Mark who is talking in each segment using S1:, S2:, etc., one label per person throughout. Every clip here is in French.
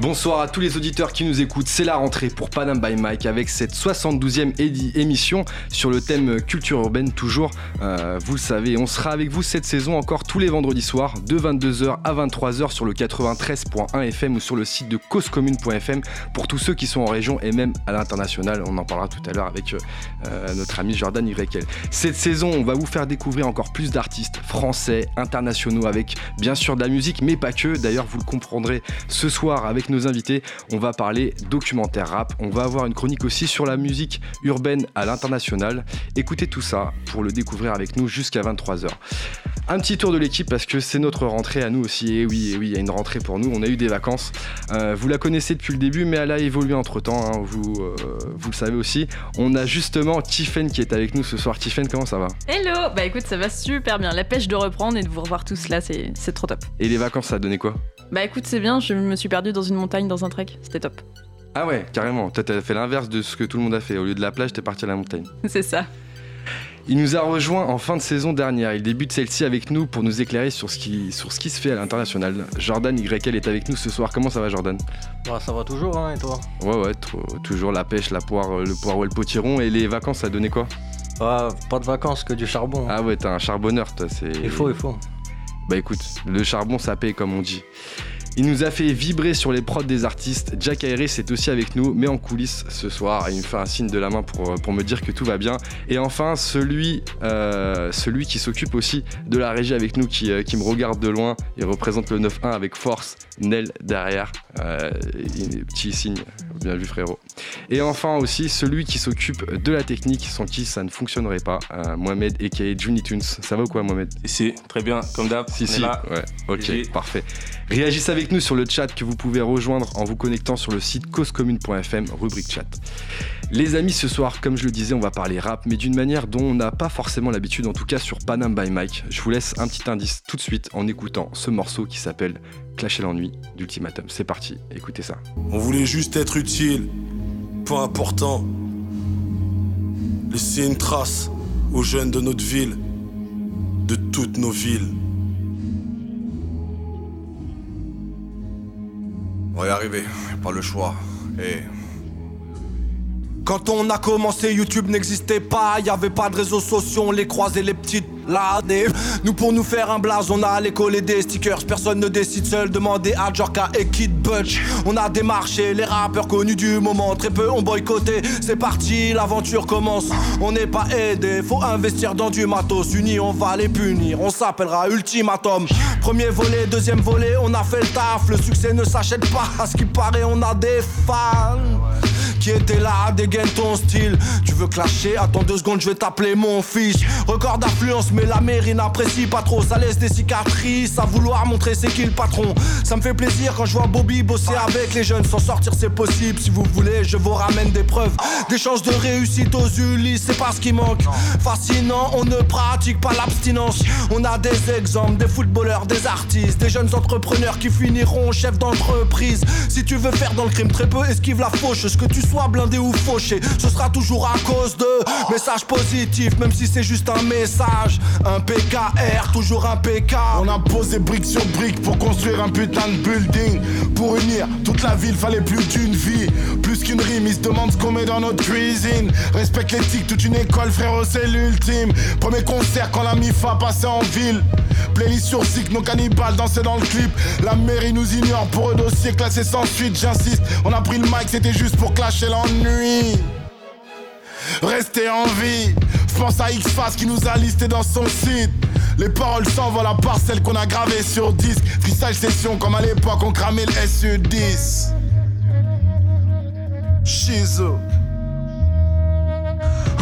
S1: Bonsoir à tous les auditeurs qui nous écoutent, c'est la rentrée pour Panam by Mike avec cette 72e émission sur le thème culture urbaine. Toujours, euh, vous le savez, on sera avec vous cette saison encore tous les vendredis soirs de 22h à 23h sur le 93.1 FM ou sur le site de causecommune.fm pour tous ceux qui sont en région et même à l'international, on en parlera tout à l'heure avec euh, notre ami Jordan Yrekel. Cette saison, on va vous faire découvrir encore plus d'artistes français, internationaux avec bien sûr de la musique mais pas que, d'ailleurs vous le comprendrez ce soir avec nos invités, on va parler documentaire rap, on va avoir une chronique aussi sur la musique urbaine à l'international. Écoutez tout ça pour le découvrir avec nous jusqu'à 23h. Un petit tour de l'équipe parce que c'est notre rentrée à nous aussi. Et oui, et oui, il y a une rentrée pour nous. On a eu des vacances. Euh, vous la connaissez depuis le début, mais elle a évolué entre temps. Hein. vous, euh, vous le savez aussi. On a justement Tiffen qui est avec nous ce soir. Tiffen, comment ça va?
S2: Hello Bah écoute, ça va super bien. La pêche de reprendre et de vous revoir tous là, c'est trop top.
S1: Et les vacances, ça a donné quoi?
S2: Bah écoute, c'est bien. Je me suis perdu dans une montagne dans un trek. C'était top.
S1: Ah ouais, carrément. T'as fait l'inverse de ce que tout le monde a fait. Au lieu de la plage, t'es parti à la montagne.
S2: c'est ça.
S1: Il nous a rejoint en fin de saison dernière. Il débute celle-ci avec nous pour nous éclairer sur ce qui, sur ce qui se fait à l'international. Jordan YL est avec nous ce soir. Comment ça va, Jordan?
S3: Bah, Ça va toujours, hein, et toi?
S1: Ouais, ouais, toujours la pêche, la poire, le poireau et le potiron. Et les vacances, ça a donné quoi?
S3: Ah, Pas de vacances, que du charbon.
S1: Ah ouais, t'es un charbonneur, toi.
S3: Il faut, il faut.
S1: Bah écoute, le charbon, ça paye, comme on dit. Il nous a fait vibrer sur les prods des artistes. Jack Harris est aussi avec nous, mais en coulisses ce soir. Il me fait un signe de la main pour, pour me dire que tout va bien. Et enfin, celui, euh, celui qui s'occupe aussi de la régie avec nous, qui, euh, me regarde de loin. Il représente le 9-1 avec force. Nel derrière. Euh, petit signe. Bien vu, frérot. Et enfin aussi, celui qui s'occupe de la technique, sans qui ça ne fonctionnerait pas. Mohamed, a.k.a. Juni Tunes. Ça va ou quoi, Mohamed?
S4: Si, très bien, comme d'hab.
S1: Si, si. Ouais, ok, parfait. Réagissez avec nous sur le chat que vous pouvez rejoindre en vous connectant sur le site causecommune.fm, rubrique chat. Les amis, ce soir, comme je le disais, on va parler rap, mais d'une manière dont on n'a pas forcément l'habitude, en tout cas sur Panam by Mike. Je vous laisse un petit indice tout de suite en écoutant ce morceau qui s'appelle Clasher l'ennui d'Ultimatum. C'est parti, écoutez ça.
S5: On voulait juste être utile, pas important. Laisser une trace aux jeunes de notre ville, de toutes nos villes.
S6: On va y arriver, pas le choix. Et
S7: quand on a commencé, YouTube n'existait pas, y avait pas de réseaux sociaux, on les croisait les petites là. Nous pour nous faire un blaze, on a allé coller des stickers, personne ne décide seul, demandez à Jorka et Kid Butch. On a démarché les rappeurs connus du moment, très peu ont boycotté. C'est parti, l'aventure commence. On n'est pas aidé, faut investir dans du matos. Unis, on va les punir, on s'appellera Ultimatum. Premier volet, deuxième volet, on a fait le taf. Le succès ne s'achète pas, à ce qui paraît, on a des fans qui était là, dégaine ton style. Tu veux clasher Attends deux secondes, je vais t'appeler mon fils. Record d'affluence, mais la mairie n'apprécie pas trop. Ça laisse des cicatrices à vouloir montrer c'est qui le patron. Ça me fait plaisir quand je vois Bobby bosser avec les jeunes. S'en sortir, c'est possible. Si vous voulez, je vous ramène des preuves. Des chances de réussite aux Ulysses, c'est pas ce qui manque. Fascinant, on ne pratique pas l'abstinence. On a des exemples, des footballeurs, des artistes, des jeunes entrepreneurs qui finiront chefs d'entreprise. Si tu veux faire dans le crime, très peu esquive la fauche. Ce que tu sois blindé ou fauché, ce sera toujours à cause de messages positifs, même si c'est juste un message. Un PKR, toujours un PK.
S5: On a posé brique sur brique pour construire un putain de building. Pour unir toute la ville, fallait plus d'une vie. Plus qu'une rime, ils se demandent ce qu'on met dans notre cuisine. Respecte l'éthique, toute une école, frérot, c'est l'ultime. Premier concert quand la MIFA passait en ville. Playlist sur Zik, nos cannibales dansaient dans le clip. La mairie nous ignore pour eux dossier classé sans suite, j'insiste. On a pris le mic, c'était juste pour clasher l'ennui. Rester en vie, pense à X-Face qui nous a listé dans son site. Les paroles s'envolent à part celles qu'on a gravées sur disque. Freestyle session comme à l'époque on cramait le SE10. Shizu.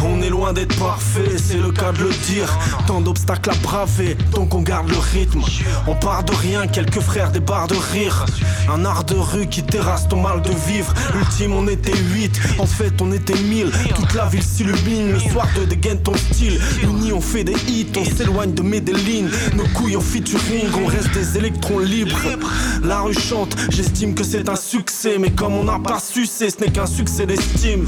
S7: On est loin d'être parfait, c'est le cas de le dire. Tant d'obstacles à braver, donc on garde le rythme. On part de rien, quelques frères des barres de rire. Un art de rue qui terrasse ton mal de vivre. Ultime, on était 8, en fait on était 1000. Toute la ville s'illumine, le soir de dégaine ton style. Unis, on fait des hits, on s'éloigne de Medellin. Nos couilles en featuring, on reste des électrons libres. La rue chante, j'estime que c'est un succès. Mais comme on n'a pas su, ce n'est qu'un succès d'estime.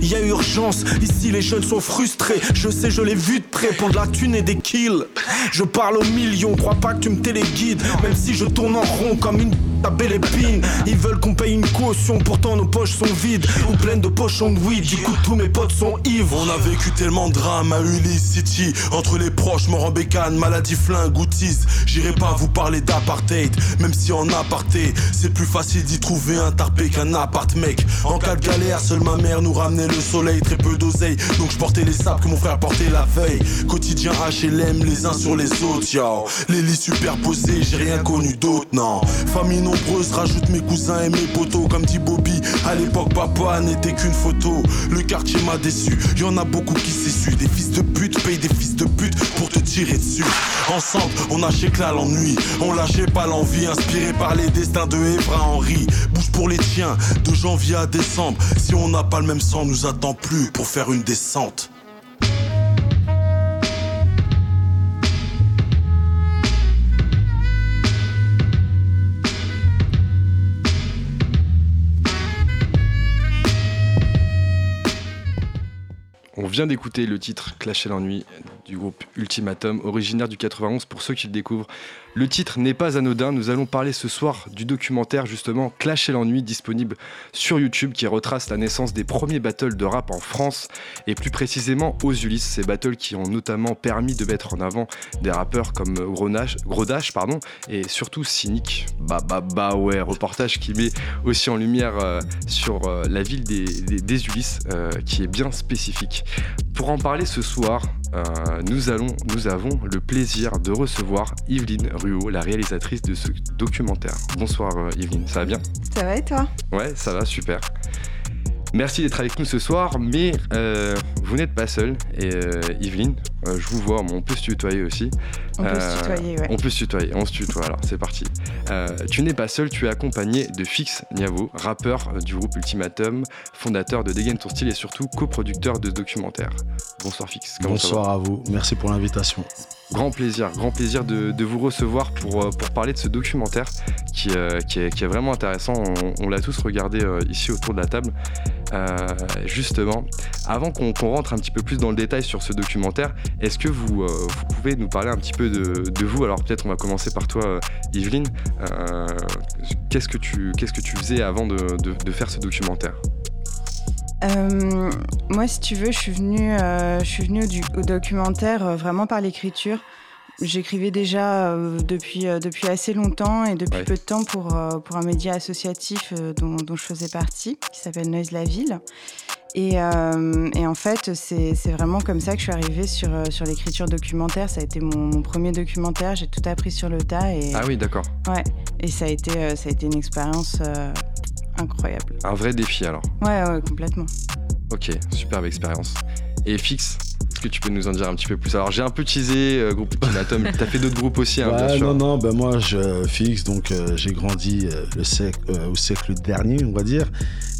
S7: Y a urgence, ici les jeunes sont frustrés. Je sais, je l'ai vu de près pour de la thune et des kills. Je parle aux millions, crois pas que tu me téléguides. Même si je tourne en rond comme une ta belle épine. Ils veulent qu'on paye une caution, pourtant nos poches sont vides ou pleines de pochons de weed. Du coup, tous mes potes sont ivres.
S5: On a vécu tellement de drames à Ulysse City. Entre les proches, mort en bécane, maladie, flingue, goutise. J'irai pas vous parler d'apartheid, même si en aparté, c'est plus facile d'y trouver un tarpé qu'un appart, mec. En cas de galère, seule ma mère nous ramenait le soleil, très peu d'oseille. Donc je portais les sables que mon frère portait la veille. Quotidien HLM, les uns sur les autres, yo. Les lits superposés, j'ai rien connu d'autre, non. Famille nombreuse, rajoute mes cousins et mes potos. Comme dit Bobby, à l'époque, papa n'était qu'une photo. Le quartier m'a déçu, y en a beaucoup qui s'essuient. Des fils de pute payent des fils de pute pour te tirer dessus. Ensemble, on a là l'ennui, on lâchait pas l'envie. Inspiré par les destins de Evra Henry. Bouge pour les tiens, de janvier à décembre. Si on n'a pas le même sang, nous attend plus pour faire une descente.
S1: On vient d'écouter le titre Clasher l'ennui du groupe Ultimatum, originaire du 91 pour ceux qui le découvrent. Le titre n'est pas anodin, nous allons parler ce soir du documentaire justement Clasher l'ennui disponible sur YouTube qui retrace la naissance des premiers battles de rap en France et plus précisément aux Ulysses, ces battles qui ont notamment permis de mettre en avant des rappeurs comme Grodash pardon, et surtout Cynic. Bah bah bah ouais, reportage qui met aussi en lumière euh, sur euh, la ville des, Ulysses euh, qui est bien spécifique. Pour en parler ce soir, nous, nous avons le plaisir de recevoir Yveline Ruot, la réalisatrice de ce documentaire. Bonsoir Yveline, ça va bien?
S4: Ça va et toi?
S1: Ouais, ça va, super. Merci d'être avec nous ce soir, mais euh, vous n'êtes pas seul. Et euh, Yveline, euh, je vous vois, on peut se tutoyer aussi.
S4: On peut se tutoyer, ouais.
S1: On peut se tutoyer, on se tutoie alors, c'est parti. tu n'es pas seul, tu es accompagné de Fix Niavo, rappeur du groupe Ultimatum, fondateur de Dégaine ton style et surtout coproducteur de ce documentaire. Bonsoir Fix.
S8: Bonsoir à vous, merci pour l'invitation.
S1: Grand plaisir, grand plaisir de, vous recevoir pour, pour parler de ce documentaire qui, qui, est, vraiment intéressant. On, l'a tous regardé ici autour de la table. Euh, justement, avant qu'on rentre un petit peu plus dans le détail sur ce documentaire, est-ce que vous, euh, pouvez nous parler un petit peu de, vous? Alors peut-être on va commencer par toi, euh, Yveline. qu'est-ce que tu qu'est-ce que tu faisais avant de, faire ce documentaire?
S4: Moi, si tu veux, je suis venue, je suis venue au, documentaire vraiment par l'écriture. J'écrivais déjà depuis, depuis assez longtemps et depuis peu de temps pour, pour un média associatif dont, dont, je faisais partie, qui s'appelle Noise la Ville. Et, en fait, c'est vraiment comme ça que je suis arrivée sur, sur l'écriture documentaire. Ça a été mon, premier documentaire. J'ai tout appris sur le tas. Et,
S1: ah oui, d'accord.
S4: Ouais. Et ça a été, ça a été une expérience incroyable.
S1: Un vrai défi alors.
S4: Ouais, ouais, complètement.
S1: Ok, superbe expérience. Et fixe est-ce que tu peux nous en dire un petit peu plus? Alors j'ai un peu teasé euh, groupe Ultimatum, t'as fait d'autres groupes aussi, hein, bien sûr.
S8: Non, non, ben moi je fixe, donc euh, j'ai grandi euh, le siècle, au siècle dernier, on va dire.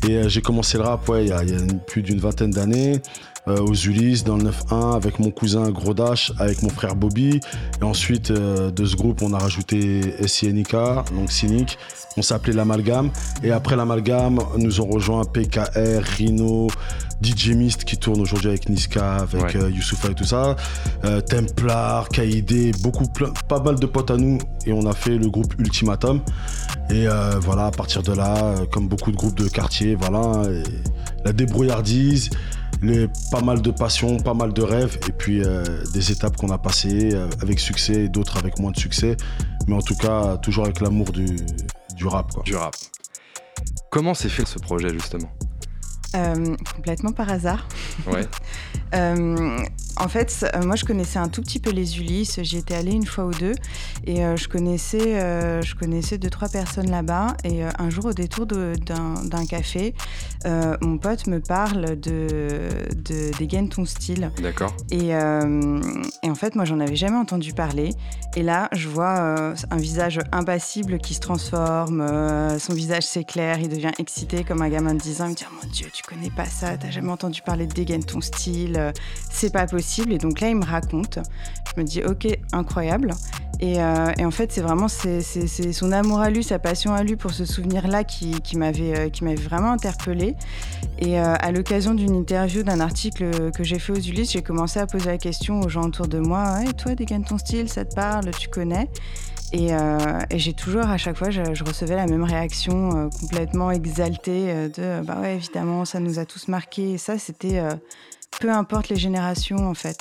S8: Et j'ai commencé le rap, ouais, il y a, plus d'une vingtaine d'années. Aux Ulysses dans le 9-1 avec mon cousin Grodash, avec mon frère Bobby. Et ensuite de ce groupe, on a rajouté SINK, donc Cynic. On s'appelait l'Amalgame. Et après l'Amalgame, nous ont rejoint PKR, Rhino, DJ Mist qui tourne aujourd'hui avec Niska, avec ouais. Youssoufa et tout ça, euh, Templar, Kaïdé, beaucoup, pas mal de potes à nous et on a fait le groupe Ultimatum. Et euh, voilà, à partir de là, euh, comme beaucoup de groupes de quartier, voilà, la débrouillardise, les, pas mal de passion, pas mal de rêves et puis des étapes qu'on a passées avec succès et d'autres avec moins de succès. Mais en tout cas, toujours avec l'amour du, du rap. Quoi.
S1: Du rap. Comment s'est fait ce projet justement?
S4: Euh, complètement par hasard.
S1: Ouais.
S4: Euh, En fait, moi, je connaissais un tout petit peu les Ulysses. J'y étais allée une fois ou deux. Et je, connaissais, je connaissais deux, trois personnes là-bas. Et un jour, au détour d'un café, mon pote me parle de, de Dégaine ton style.
S1: D'accord.
S4: Et, et, en fait, moi, j'en avais jamais entendu parler. Et là, je vois un visage impassible qui se transforme. son visage s'éclaire. Il devient excité comme un gamin de 10 ans. Il me dit oh, Mon Dieu, tu connais pas ça. T'as jamais entendu parler de Dégaine ton style. C'est pas possible. Et donc là, il me raconte. Je me dis Ok, incroyable. Et, euh, en fait, c'est vraiment son amour à lui, sa passion à lui pour ce souvenir-là qui, qui, m'avait, euh, vraiment interpellée. Et euh, à l'occasion d'une interview, d'un article que j'ai fait aux Ulysses, j'ai commencé à poser la question aux gens autour de moi toi, dégaine ton style, ça te parle, tu connais et, j'ai toujours, à chaque fois, je, recevais la même réaction complètement exaltée de Bah ouais, évidemment, ça nous a tous marqués. Et ça, c'était peu importe les générations, en fait.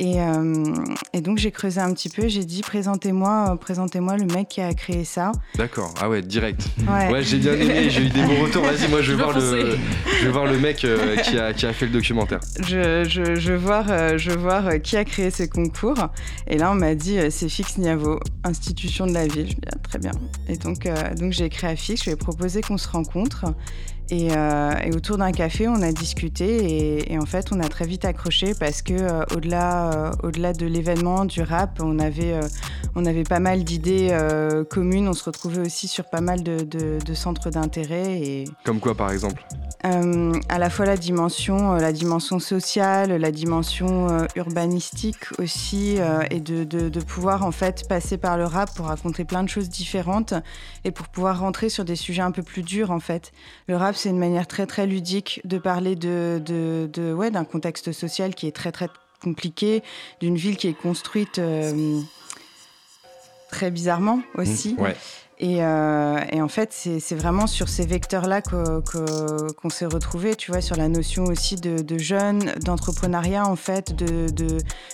S4: Euh, et, donc j'ai creusé un petit peu, j'ai dit présentez-moi, euh, présentez-moi le mec qui a créé ça.
S1: D'accord, ah ouais, direct. Ouais, j'ai bien aimé, j'ai eu des bons retours. Vas-y, moi je vais, voir le, je vais voir le mec euh, qui, a, qui, a, fait le documentaire.
S4: Je, je, je, veux voir, je veux voir qui a créé ce concours. Et là on m'a dit c'est Fix Niavo, institution de la ville. Je me dis ah, très bien. Et donc, donc j'ai écrit à Fix, je lui ai proposé qu'on se rencontre. Euh, et, autour d'un café, on a discuté et, en fait, on a très vite accroché parce que euh, au-delà, euh, au-delà de l'événement du rap, on avait, on avait pas mal d'idées communes. On se retrouvait aussi sur pas mal de, de centres d'intérêt. Et...
S1: Comme quoi, par exemple?
S4: À la fois la dimension, la dimension sociale, la dimension urbanistique aussi, et de, de, pouvoir en fait passer par le rap pour raconter plein de choses différentes et pour pouvoir rentrer sur des sujets un peu plus durs en fait. Le rap c'est une manière très très ludique de parler de, ouais, d'un contexte social qui est très très compliqué, d'une ville qui est construite très bizarrement aussi.
S1: Mmh.
S4: Euh, et, en fait, c'est vraiment sur ces vecteurs-là qu'on s'est retrouvé, tu vois, sur la notion aussi de, jeunes, d'entrepreneuriat, en fait, de,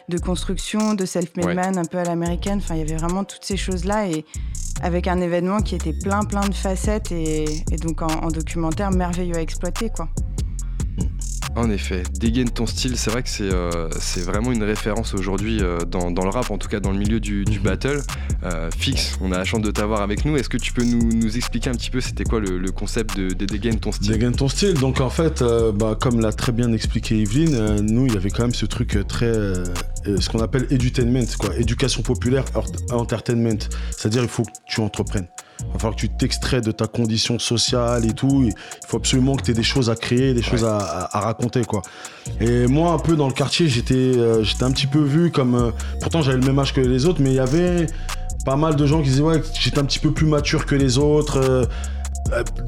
S4: de, construction, de self-made man un peu à l'américaine. Enfin, il y avait vraiment toutes ces choses-là et avec un événement qui était plein, plein de facettes et, donc en, en, documentaire merveilleux à exploiter, quoi.
S1: En effet, dégaine ton style, c'est vrai que c'est euh, vraiment une référence aujourd'hui euh, dans, le rap, en tout cas dans le milieu du, mhm. battle. Euh, Fix, on a la chance de t'avoir avec nous. Est-ce que tu peux nous, expliquer un petit peu c'était quoi le, concept de, de, dégaine ton style?
S8: Dégaine ton style, donc en fait, bah, comme l'a très bien expliqué Yveline, nous il y avait quand même ce truc très. ce qu'on appelle edutainment, quoi, éducation populaire, entertainment. C'est-à-dire il faut que tu entreprennes. Il va falloir que tu t'extrais de ta condition sociale et tout. Il faut absolument que tu aies des choses à créer, des choses à, raconter, quoi. Et moi, un peu dans le quartier, j'étais euh, j'étais un petit peu vu comme. Euh, pourtant, j'avais le même âge que les autres, mais il y avait pas mal de gens qui disaient ouais, j'étais un petit peu plus mature que les autres. Euh, euh,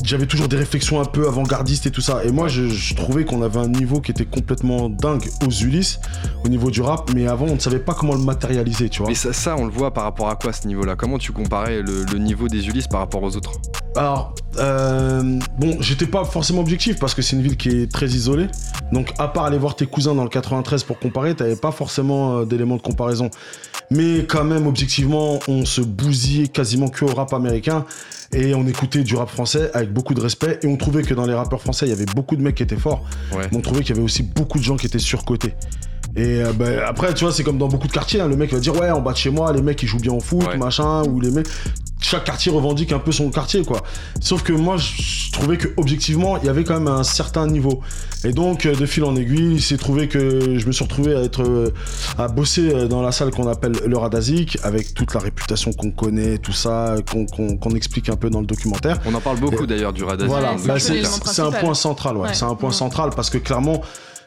S8: j'avais toujours des réflexions un peu avant-gardistes et tout ça. Et moi, je, trouvais qu'on avait un niveau qui était complètement dingue aux Ulysses, au niveau du rap, mais avant, on ne savait pas comment le matérialiser, tu vois.
S1: Mais ça, ça on le voit par rapport à quoi ce niveau-là? Comment tu comparais le, niveau des Ulysses par rapport aux autres?
S8: Alors, euh, bon, j'étais pas forcément objectif parce que c'est une ville qui est très isolée. Donc, à part aller voir tes cousins dans le 93 pour comparer, t'avais pas forcément euh, d'éléments de comparaison. Mais quand même, objectivement, on se bousillait quasiment que au rap américain et on écoutait du rap français avec beaucoup de respect. Et on trouvait que dans les rappeurs français il y avait beaucoup de mecs qui étaient forts. Mais on trouvait qu'il y avait aussi beaucoup de gens qui étaient surcotés et euh, ben, après tu vois c'est comme dans beaucoup de quartiers hein. le mec va dire ouais en bas de chez moi les mecs ils jouent bien au foot machin ou les mecs chaque quartier revendique un peu son quartier, quoi. Sauf que moi, je trouvais que objectivement, il y avait quand même un certain niveau. Et donc, euh, de fil en aiguille, il s'est trouvé que je me suis retrouvé à être euh, à bosser euh, dans la salle qu'on appelle le Radazik, avec toute la réputation qu'on connaît, tout ça, qu'on explique un peu dans le documentaire.
S1: On en parle beaucoup d'ailleurs du Radazik.
S8: Voilà, bah, c'est un point central, ouais. C'est un point central parce que clairement,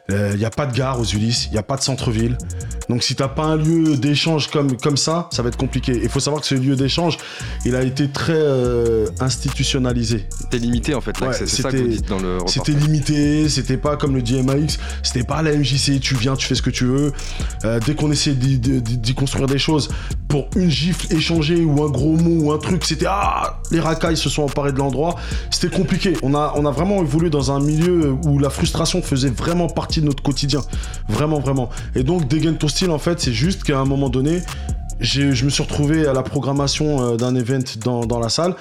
S8: il euh, n'y a pas de gare aux Ulysses, il n'y a pas de centre-ville. Donc si t'as pas un lieu d'échange comme, comme ça, ça va être compliqué. Il faut savoir que ce lieu d'échange, il a été très euh, institutionnalisé.
S1: C'était limité en fait, c'est ça que vous dites dans le
S8: C'était limité, c'était pas comme le DMAX, c'était pas la MJC, tu viens, tu fais ce que tu veux. Euh, dès qu'on essayait d'y construire des choses, pour une gifle échangée ou un gros mot ou un truc, c'était ah, les racailles se sont emparés de l'endroit. C'était compliqué. On a, on a vraiment évolué dans un milieu où la frustration faisait vraiment partie de notre quotidien. Vraiment, vraiment. Et donc, dégaine ton style, en fait, c'est juste qu'à un moment donné, je me suis retrouvé à la programmation euh, d'un event dans, la salle.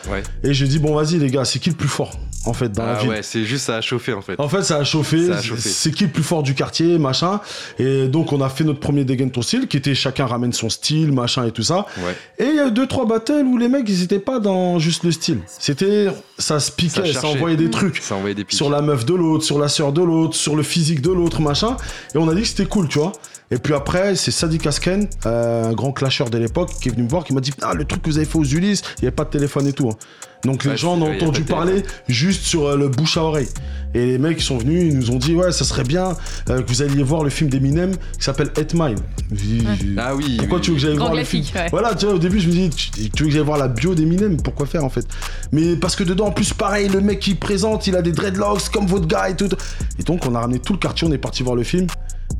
S8: Et j'ai dit, bon, vas-y, les gars, c'est qui le plus fort en fait, dans la
S1: Ah
S8: ville?
S1: ouais, c'est juste ça a chauffé en fait.
S8: En fait, ça a chauffé.
S1: Ça a chauffé.
S8: C'est qui le plus fort du quartier, machin. Et donc, on a fait notre premier dégaine ton style, qui était chacun ramène son style, machin et tout ça.
S1: Ouais.
S8: Et il y a eu deux, trois battles où les mecs, ils étaient pas dans juste le style. C'était, ça se piquait, ça,
S1: cherchait.
S8: envoyait des trucs.
S1: Ça envoyait des pics.
S8: Sur la meuf de l'autre, sur la sœur de l'autre, sur le physique de l'autre, machin. Et on a dit que c'était cool, tu vois. Et puis après, c'est Sadiq Asken, euh, un grand clasheur de l'époque, qui est venu me voir, qui m'a dit Ah, le truc que vous avez fait aux Ulysses, il n'y avait pas de téléphone et tout. hein. Donc les
S1: Ouais,
S8: gens en ont entendu parler juste sur euh, le bouche à oreille. Et les mecs, ils sont venus, ils nous ont dit Ouais, ça serait bien euh, que vous alliez voir le film d'Eminem qui s'appelle Eight Mile. J'ai- j'ai-
S1: Ah oui.
S8: pourquoi
S1: oui,
S8: tu veux que j'aille voir le film
S2: ouais.
S8: Voilà, tu vois, au début, je me dis, tu, tu veux que j'aille voir la bio d'Eminem Pourquoi faire en fait? Mais parce que dedans, en plus, pareil, le mec qui présente, il a des dreadlocks comme votre gars et tout. Et donc, on a ramené tout le quartier, on est parti voir le film.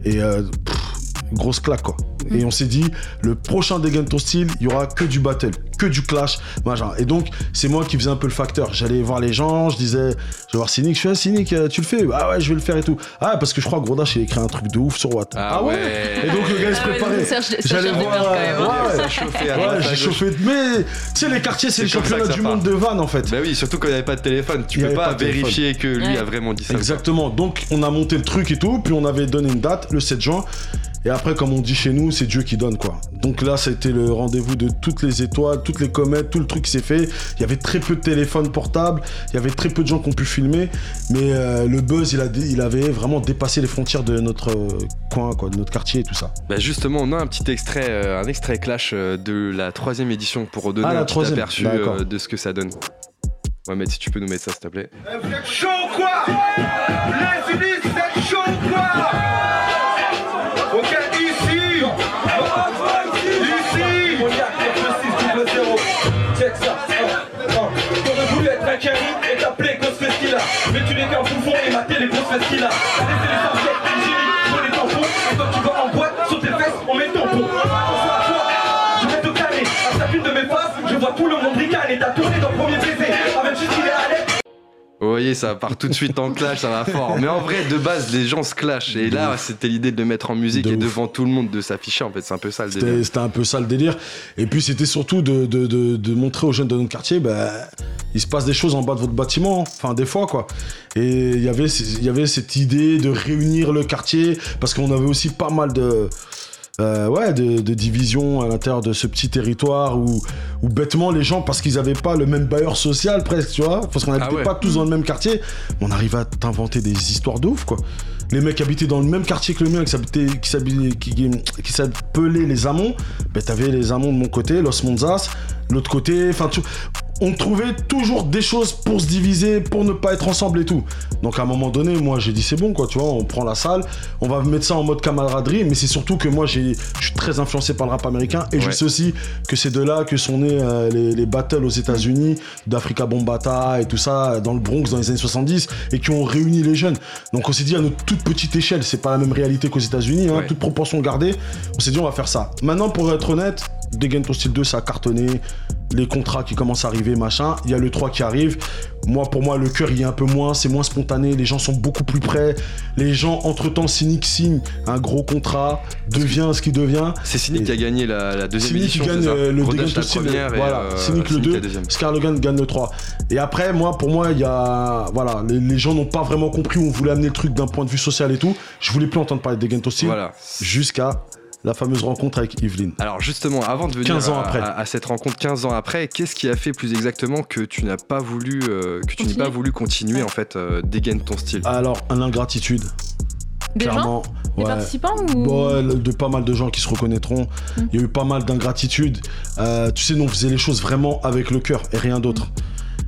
S8: Et euh, pff, grosse claque quoi. Et on s'est dit, le prochain Dégaine ton style, il y aura que du battle, que du clash, machin. Et donc, c'est moi qui faisais un peu le facteur. J'allais voir les gens, je disais, je vais voir Cynic, je fais, ah, Cynic, euh, tu le fais? Ah ouais, je vais le faire et tout. Ah, parce que je crois que Grondash, il a écrit un truc de ouf sur Watt.
S1: Ah ouais?
S8: Et donc, le gars, il se
S2: Ah
S8: préparait. J'allais voir.
S2: perches quand même, hein.
S8: ouais, ouais.
S1: Ça chauffait à
S8: Ouais, j'ai chauffé. Mais, tu sais, les quartiers, c'est le championnat du
S1: part.
S8: monde de Vannes, en fait.
S1: Bah oui, surtout quand il n'y avait pas de téléphone. Tu
S8: Il y
S1: peux pas, vérifier que lui a vraiment dit ça.
S8: Exactement. Donc, on a monté le truc et tout, puis on avait donné une date, le 7 juin. Et après, comme on dit chez nous, c'est Dieu qui donne, quoi. Donc là, c'était le rendez-vous de toutes les étoiles, toutes les comètes, tout le truc qui s'est fait. Il y avait très peu de téléphones portables, il y avait très peu de gens qui ont pu filmer, mais euh, le buzz, il, a, il avait vraiment dépassé les frontières de notre euh, coin, quoi, de notre quartier et tout ça.
S1: Bah justement, on a un petit extrait, euh, un extrait clash euh, de la troisième édition pour redonner
S8: Ah, la
S1: un petit aperçu euh, de ce que ça donne. Ouais, mais si tu peux nous mettre ça, s'il te plaît.
S9: Êtes chaud quoi? Les qu'il a. T'as laissé les serviettes, l'hygiénique, pour les tampons. Et toi tu vas en boîte, sur tes fesses, on met ton pot Attention à toi, je vais te calmer À chacune de mes faces, je vois tout le monde ricaner. T'as tourné dans le premier baiser
S1: Vous voyez, ça part tout de suite en clash, ça va fort. Mais en vrai, de base, les gens se clashent. Et là, c'était l'idée de le mettre en musique
S8: De
S1: et
S8: ouf.
S1: devant tout le monde de s'afficher. En fait, c'est un peu ça le
S8: C'était
S1: délire.
S8: c'était un peu ça le délire. Et puis c'était surtout de, de- de- de montrer aux jeunes de notre quartier, bah, il se passe des choses en bas de votre bâtiment, enfin des fois quoi. Et il y avait ces- il y avait cette idée de réunir le quartier, parce qu'on avait aussi pas mal de... euh, ouais, de, de divisions à l'intérieur de ce petit territoire où, où bêtement les gens, parce qu'ils avaient pas le même bailleur social presque, tu vois, parce qu'on habitait
S1: Ah ouais.
S8: pas tous dans le même quartier, on arrivait à t'inventer des histoires de ouf quoi. Les mecs habitaient dans le même quartier que le mien, qui s'appelait les Amons. Ben, t'avais les Amons de mon côté, Los Monzas, l'autre côté. Enfin, tu- on trouvait toujours des choses pour se diviser, pour ne pas être ensemble et tout. Donc à un moment donné, moi j'ai dit c'est bon quoi, tu vois, on prend la salle, on va mettre ça en mode camaraderie, mais c'est surtout que moi j'ai, je suis très influencé par le rap américain et je sais aussi que c'est de là que sont nés euh, les, les battles aux États-Unis, d'Africa Bombata et tout ça, dans le Bronx dans les années 70 et qui ont réuni les jeunes. Donc on s'est dit à notre toute petite échelle, c'est pas la même réalité qu'aux États-Unis, hein,
S1: Ouais.
S8: toute proportion gardée. On s'est dit on va faire ça. Maintenant pour être honnête, Dégaine ton style 2 ça a cartonné, les contrats qui commencent à arriver, machin. Il y a le 3 qui arrive. Moi, pour moi, le cœur, il est un peu moins, c'est moins spontané. Les gens sont beaucoup plus près. Les gens, entre-temps, Cynic signe un gros contrat, devient ce qu'il devient.
S1: C'est Cynic
S8: Et-
S1: qui a gagné la, la deuxième
S8: Cynic qui
S1: édition.
S8: gagne euh, le Dégaine ton style. Voilà,
S1: euh,
S8: Cynic le
S1: la
S8: 2,
S1: deuxième.
S8: Scarlogan gagne le 3. Et après, moi, pour moi, il y a. Voilà, les, les gens n'ont pas vraiment compris où on voulait amener le truc d'un point de vue social et tout. Je voulais plus entendre parler de Dégaine ton style
S1: Voilà.
S8: jusqu'à la fameuse rencontre avec Yveline.
S1: Alors justement, avant de venir
S8: 15 ans
S1: à,
S8: après.
S1: à- à cette rencontre 15 ans après, qu'est-ce qui a fait plus exactement que tu n'as pas voulu euh, que tu n'aies
S2: Continuer.
S1: pas voulu continuer en fait euh, dégaine ton style?
S8: Alors, un ingratitude,
S2: Des gens
S8: clairement.
S2: Des
S8: ouais.
S2: participants ou
S8: Bon, ouais, de pas mal de gens qui se reconnaîtront.
S2: Mm.
S8: Il y a eu pas mal d'ingratitude. Euh, tu sais, nous, on faisait les choses vraiment avec le cœur et rien d'autre.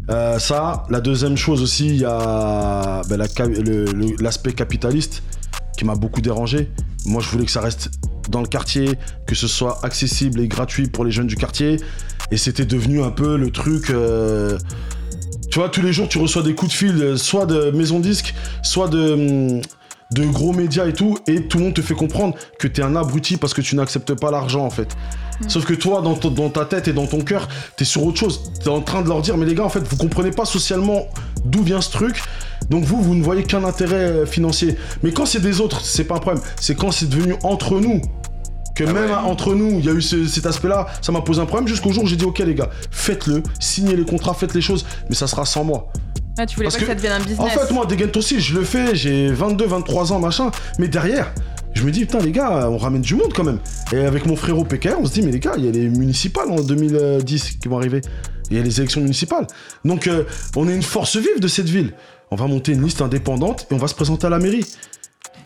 S8: Euh, ça, la deuxième chose aussi, il y a ben, la l'aspect capitaliste m'a beaucoup dérangé. Moi, je voulais que ça reste dans le quartier, que ce soit accessible et gratuit pour les jeunes du quartier. Et c'était devenu un peu le truc. euh, Tu vois, tous les jours, tu reçois des coups de fil, euh, soit de maison disque, soit de, hum, de gros médias et tout, et tout le monde te fait comprendre que t'es un abruti parce que tu n'acceptes pas l'argent en fait. Sauf que toi, dans, ta tête et dans ton cœur, t'es sur autre chose. T'es en train de leur dire, mais les gars, en fait, vous comprenez pas socialement d'où vient ce truc. Donc vous, vous ne voyez qu'un intérêt financier. Mais quand c'est des autres, c'est pas un problème. C'est quand c'est devenu entre nous. Que
S1: Ah
S8: même
S1: ouais.
S8: entre nous, il y a eu ce- cet aspect-là, ça m'a posé un problème jusqu'au jour où j'ai dit ok les gars, faites-le, signez les contrats, faites les choses, mais ça sera sans moi.
S2: Ah, tu voulais pas que, ça devienne un business.
S8: En fait, moi, ton style, je le fais, j'ai 22, 23 ans, machin. Mais derrière, je me dis, putain, les gars, on ramène du monde quand même. Et avec mon frérot PKR, on se dit, mais les gars, il y a les municipales en 2010 qui vont arriver. Il y a les élections municipales. Donc, euh, on est une force vive de cette ville. On va monter une liste indépendante et on va se présenter à la mairie.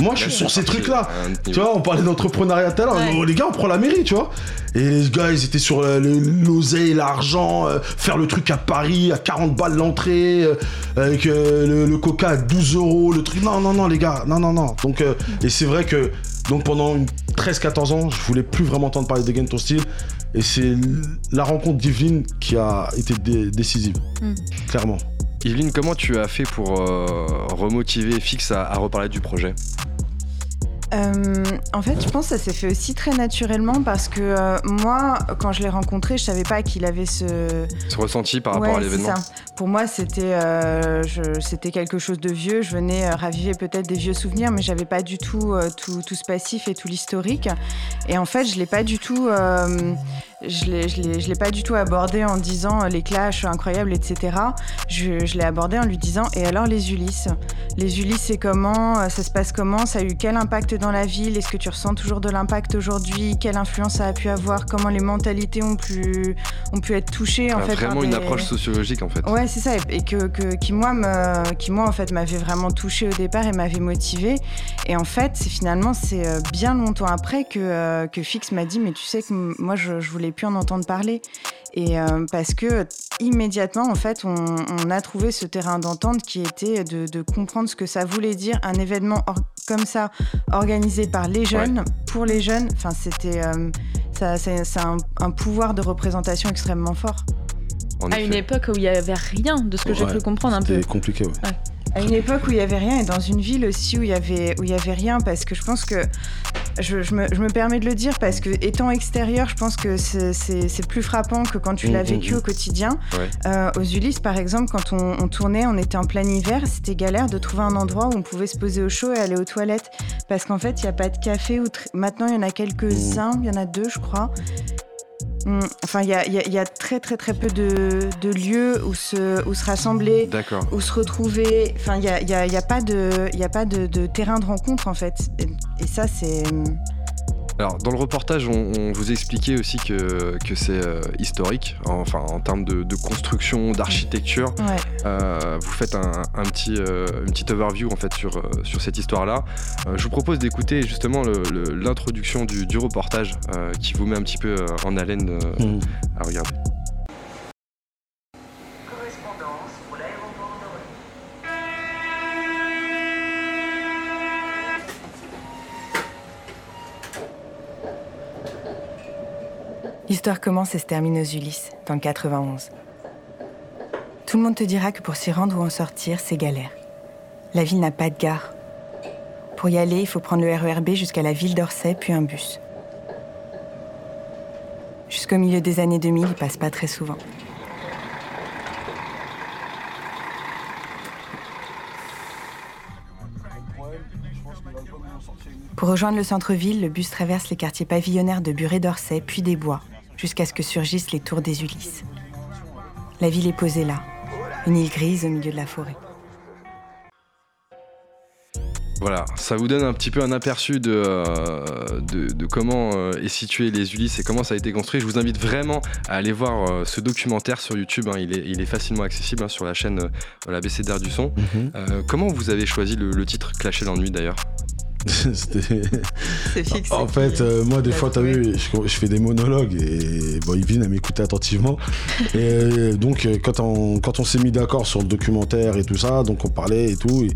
S8: Moi, je suis sur ces trucs-là. Tu vois, on parlait d'entrepreneuriat tout à l'heure. Les gars, on prend la mairie, tu vois. Et les gars, ils étaient sur euh, l'oseille, l'argent, euh, faire le truc à Paris à 40 balles l'entrée, euh, avec le, coca à 12 euros, le truc. Non, non, non, les gars, non, non, non. Donc, et c'est vrai que donc pendant 13-14 ans, je voulais plus vraiment entendre parler de Gain Ton Style. Et c'est la rencontre d'Yveline qui a été décisive, hmm. clairement.
S1: Yveline, comment tu as fait pour remotiver Fix à reparler du projet?
S4: Euh, en fait, je pense que ça s'est fait aussi très naturellement parce que euh, moi, quand je l'ai rencontré, je savais pas qu'il avait ce...
S1: Ce ressenti par rapport à l'événement.
S4: Pour moi, c'était euh, c'était quelque chose de vieux. Je venais raviver peut-être des vieux souvenirs, mais j'avais pas du tout tout, tout, ce passif et tout l'historique. Et en fait, je l'ai pas du tout je ne l'ai pas du tout abordé en disant les clashs incroyables, etc. Je, je l'ai abordé en lui disant et alors les Ulysses Les Ulysses, c'est comment Ça se passe comment? Ça a eu quel impact dans la ville? Est-ce que tu ressens toujours de l'impact aujourd'hui? Quelle influence ça a pu avoir? Comment les mentalités ont pu, ont pu être touchées en fait,
S1: Vraiment une approche sociologique en fait.
S4: Ouais, c'est ça. Et que, que, qui, moi, me, qui, moi, en fait, m'avait vraiment touché au départ et m'avait motivé. Et en fait, c'est finalement, c'est euh, bien longtemps après que, euh, que Fix m'a dit Mais tu sais que moi, je, je voulais plus en entendre parler. Et euh, parce que immédiatement, en fait, on, a trouvé ce terrain d'entente qui était de, comprendre ce que ça voulait dire un événement comme ça, organisé par les jeunes, pour les jeunes. Enfin, c'était, euh, ça, c'est, un, pouvoir de représentation extrêmement fort.
S2: à une époque où il n'y avait rien, de ce que j'ai pu comprendre un peu.
S8: C'était compliqué, ouais
S4: à une époque où il y avait rien et dans une ville aussi où il y avait où il y avait rien parce que je pense que je, me, je, me, permets de le dire parce que étant extérieur je pense que c'est plus frappant que quand tu l'as mmh, vécu mmh, au quotidien. Euh, aux Ulysses par exemple quand on, tournait on était en plein hiver c'était galère de trouver un endroit où on pouvait se poser au chaud et aller aux toilettes. Parce qu'en fait il n'y a pas de café ou maintenant il y en a quelques-uns il y en a deux je crois Mm. Enfin, il y a, très très très peu de, lieux où se, où se rassembler, où se retrouver. Enfin, il n'y a, y a, pas, de, a pas de, terrain de rencontre en fait. et ça, c'est
S1: alors, dans le reportage, on, vous expliquait aussi que, que c'est euh, historique, enfin en termes de, construction, d'architecture. Euh, vous faites un, petit, euh, une petite overview en fait sur, sur cette histoire-là. je vous propose d'écouter justement l'introduction du, du, reportage qui vous met un petit peu en haleine mmh. à regarder.
S4: L'histoire commence et se termine aux Ulysses, dans le 91. Tout le monde te dira que pour s'y rendre ou en sortir, c'est galère. La ville n'a pas de gare. Pour y aller, il faut prendre le RERB jusqu'à la ville d'Orsay, puis un bus. Jusqu'au milieu des années 2000, il passe pas très souvent. Pour rejoindre le centre-ville, le bus traverse les quartiers pavillonnaires de Buret d'Orsay, puis des Bois, jusqu'à ce que surgissent les tours des Ulysses. La ville est posée là, une île grise au milieu de la forêt.
S1: Voilà, ça vous donne un petit peu un aperçu de, euh, de, comment euh, est situé les Ulysses et comment ça a été construit. Je vous invite vraiment à aller voir euh, ce documentaire sur YouTube. Hein. il, est, il, est, facilement accessible hein, sur la chaîne La BCDR du son. Mhm. comment vous avez choisi le, le titre Clasher l'ennui d'ailleurs?
S4: c'est fixe.
S8: En fait, euh, moi, des fois, t'as vu, je, fais des monologues et bon, Yvine, elle m'écoutait attentivement. et euh, donc, euh, quand on, quand on s'est mis d'accord sur le documentaire et tout ça, donc on parlait et tout.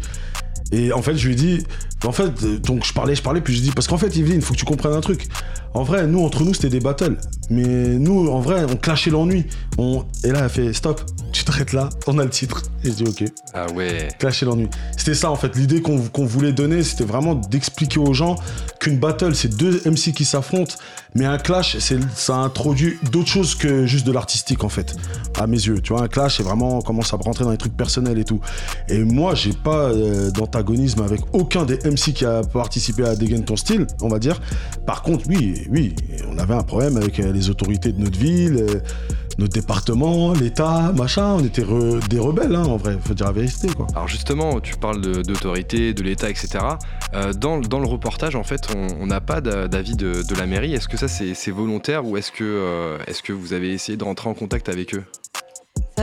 S8: Et, en fait, je lui ai dit, en fait, donc je parlais, je parlais, puis je dis, parce qu'en fait, Yveline, il faut que tu comprennes un truc. En vrai, nous, entre nous, c'était des battles. Mais nous, en vrai, on clashait l'ennui. On... Et là, elle fait, stop, tu traites là, on a le titre. Et je dis, ok.
S1: Ah ouais.
S8: Clasher l'ennui. C'était ça, en fait. L'idée qu'on voulait donner, c'était vraiment d'expliquer aux gens qu'une battle, c'est deux MC qui s'affrontent. Mais un clash, ça introduit d'autres choses que juste de l'artistique, en fait. À mes yeux. Tu vois, un clash, c'est vraiment, on commence à rentrer dans les trucs personnels et tout. Et moi, j'ai pas euh, d'antagonisme avec aucun des MC qui a participé à Dégaine ton style, on va dire. Par contre, oui, oui, on avait un problème avec euh, les autorités de notre ville. Euh, notre département, l'État, machin. On était des rebelles, hein, en vrai. Faut dire la vérité.
S1: Alors justement, tu parles d'autorité, de, l'État, etc. Euh, dans, le reportage, en fait, on n'a pas d'avis de, la mairie. Est-ce que ça, c'est volontaire ou est-ce que, est que vous avez essayé de rentrer en contact avec eux?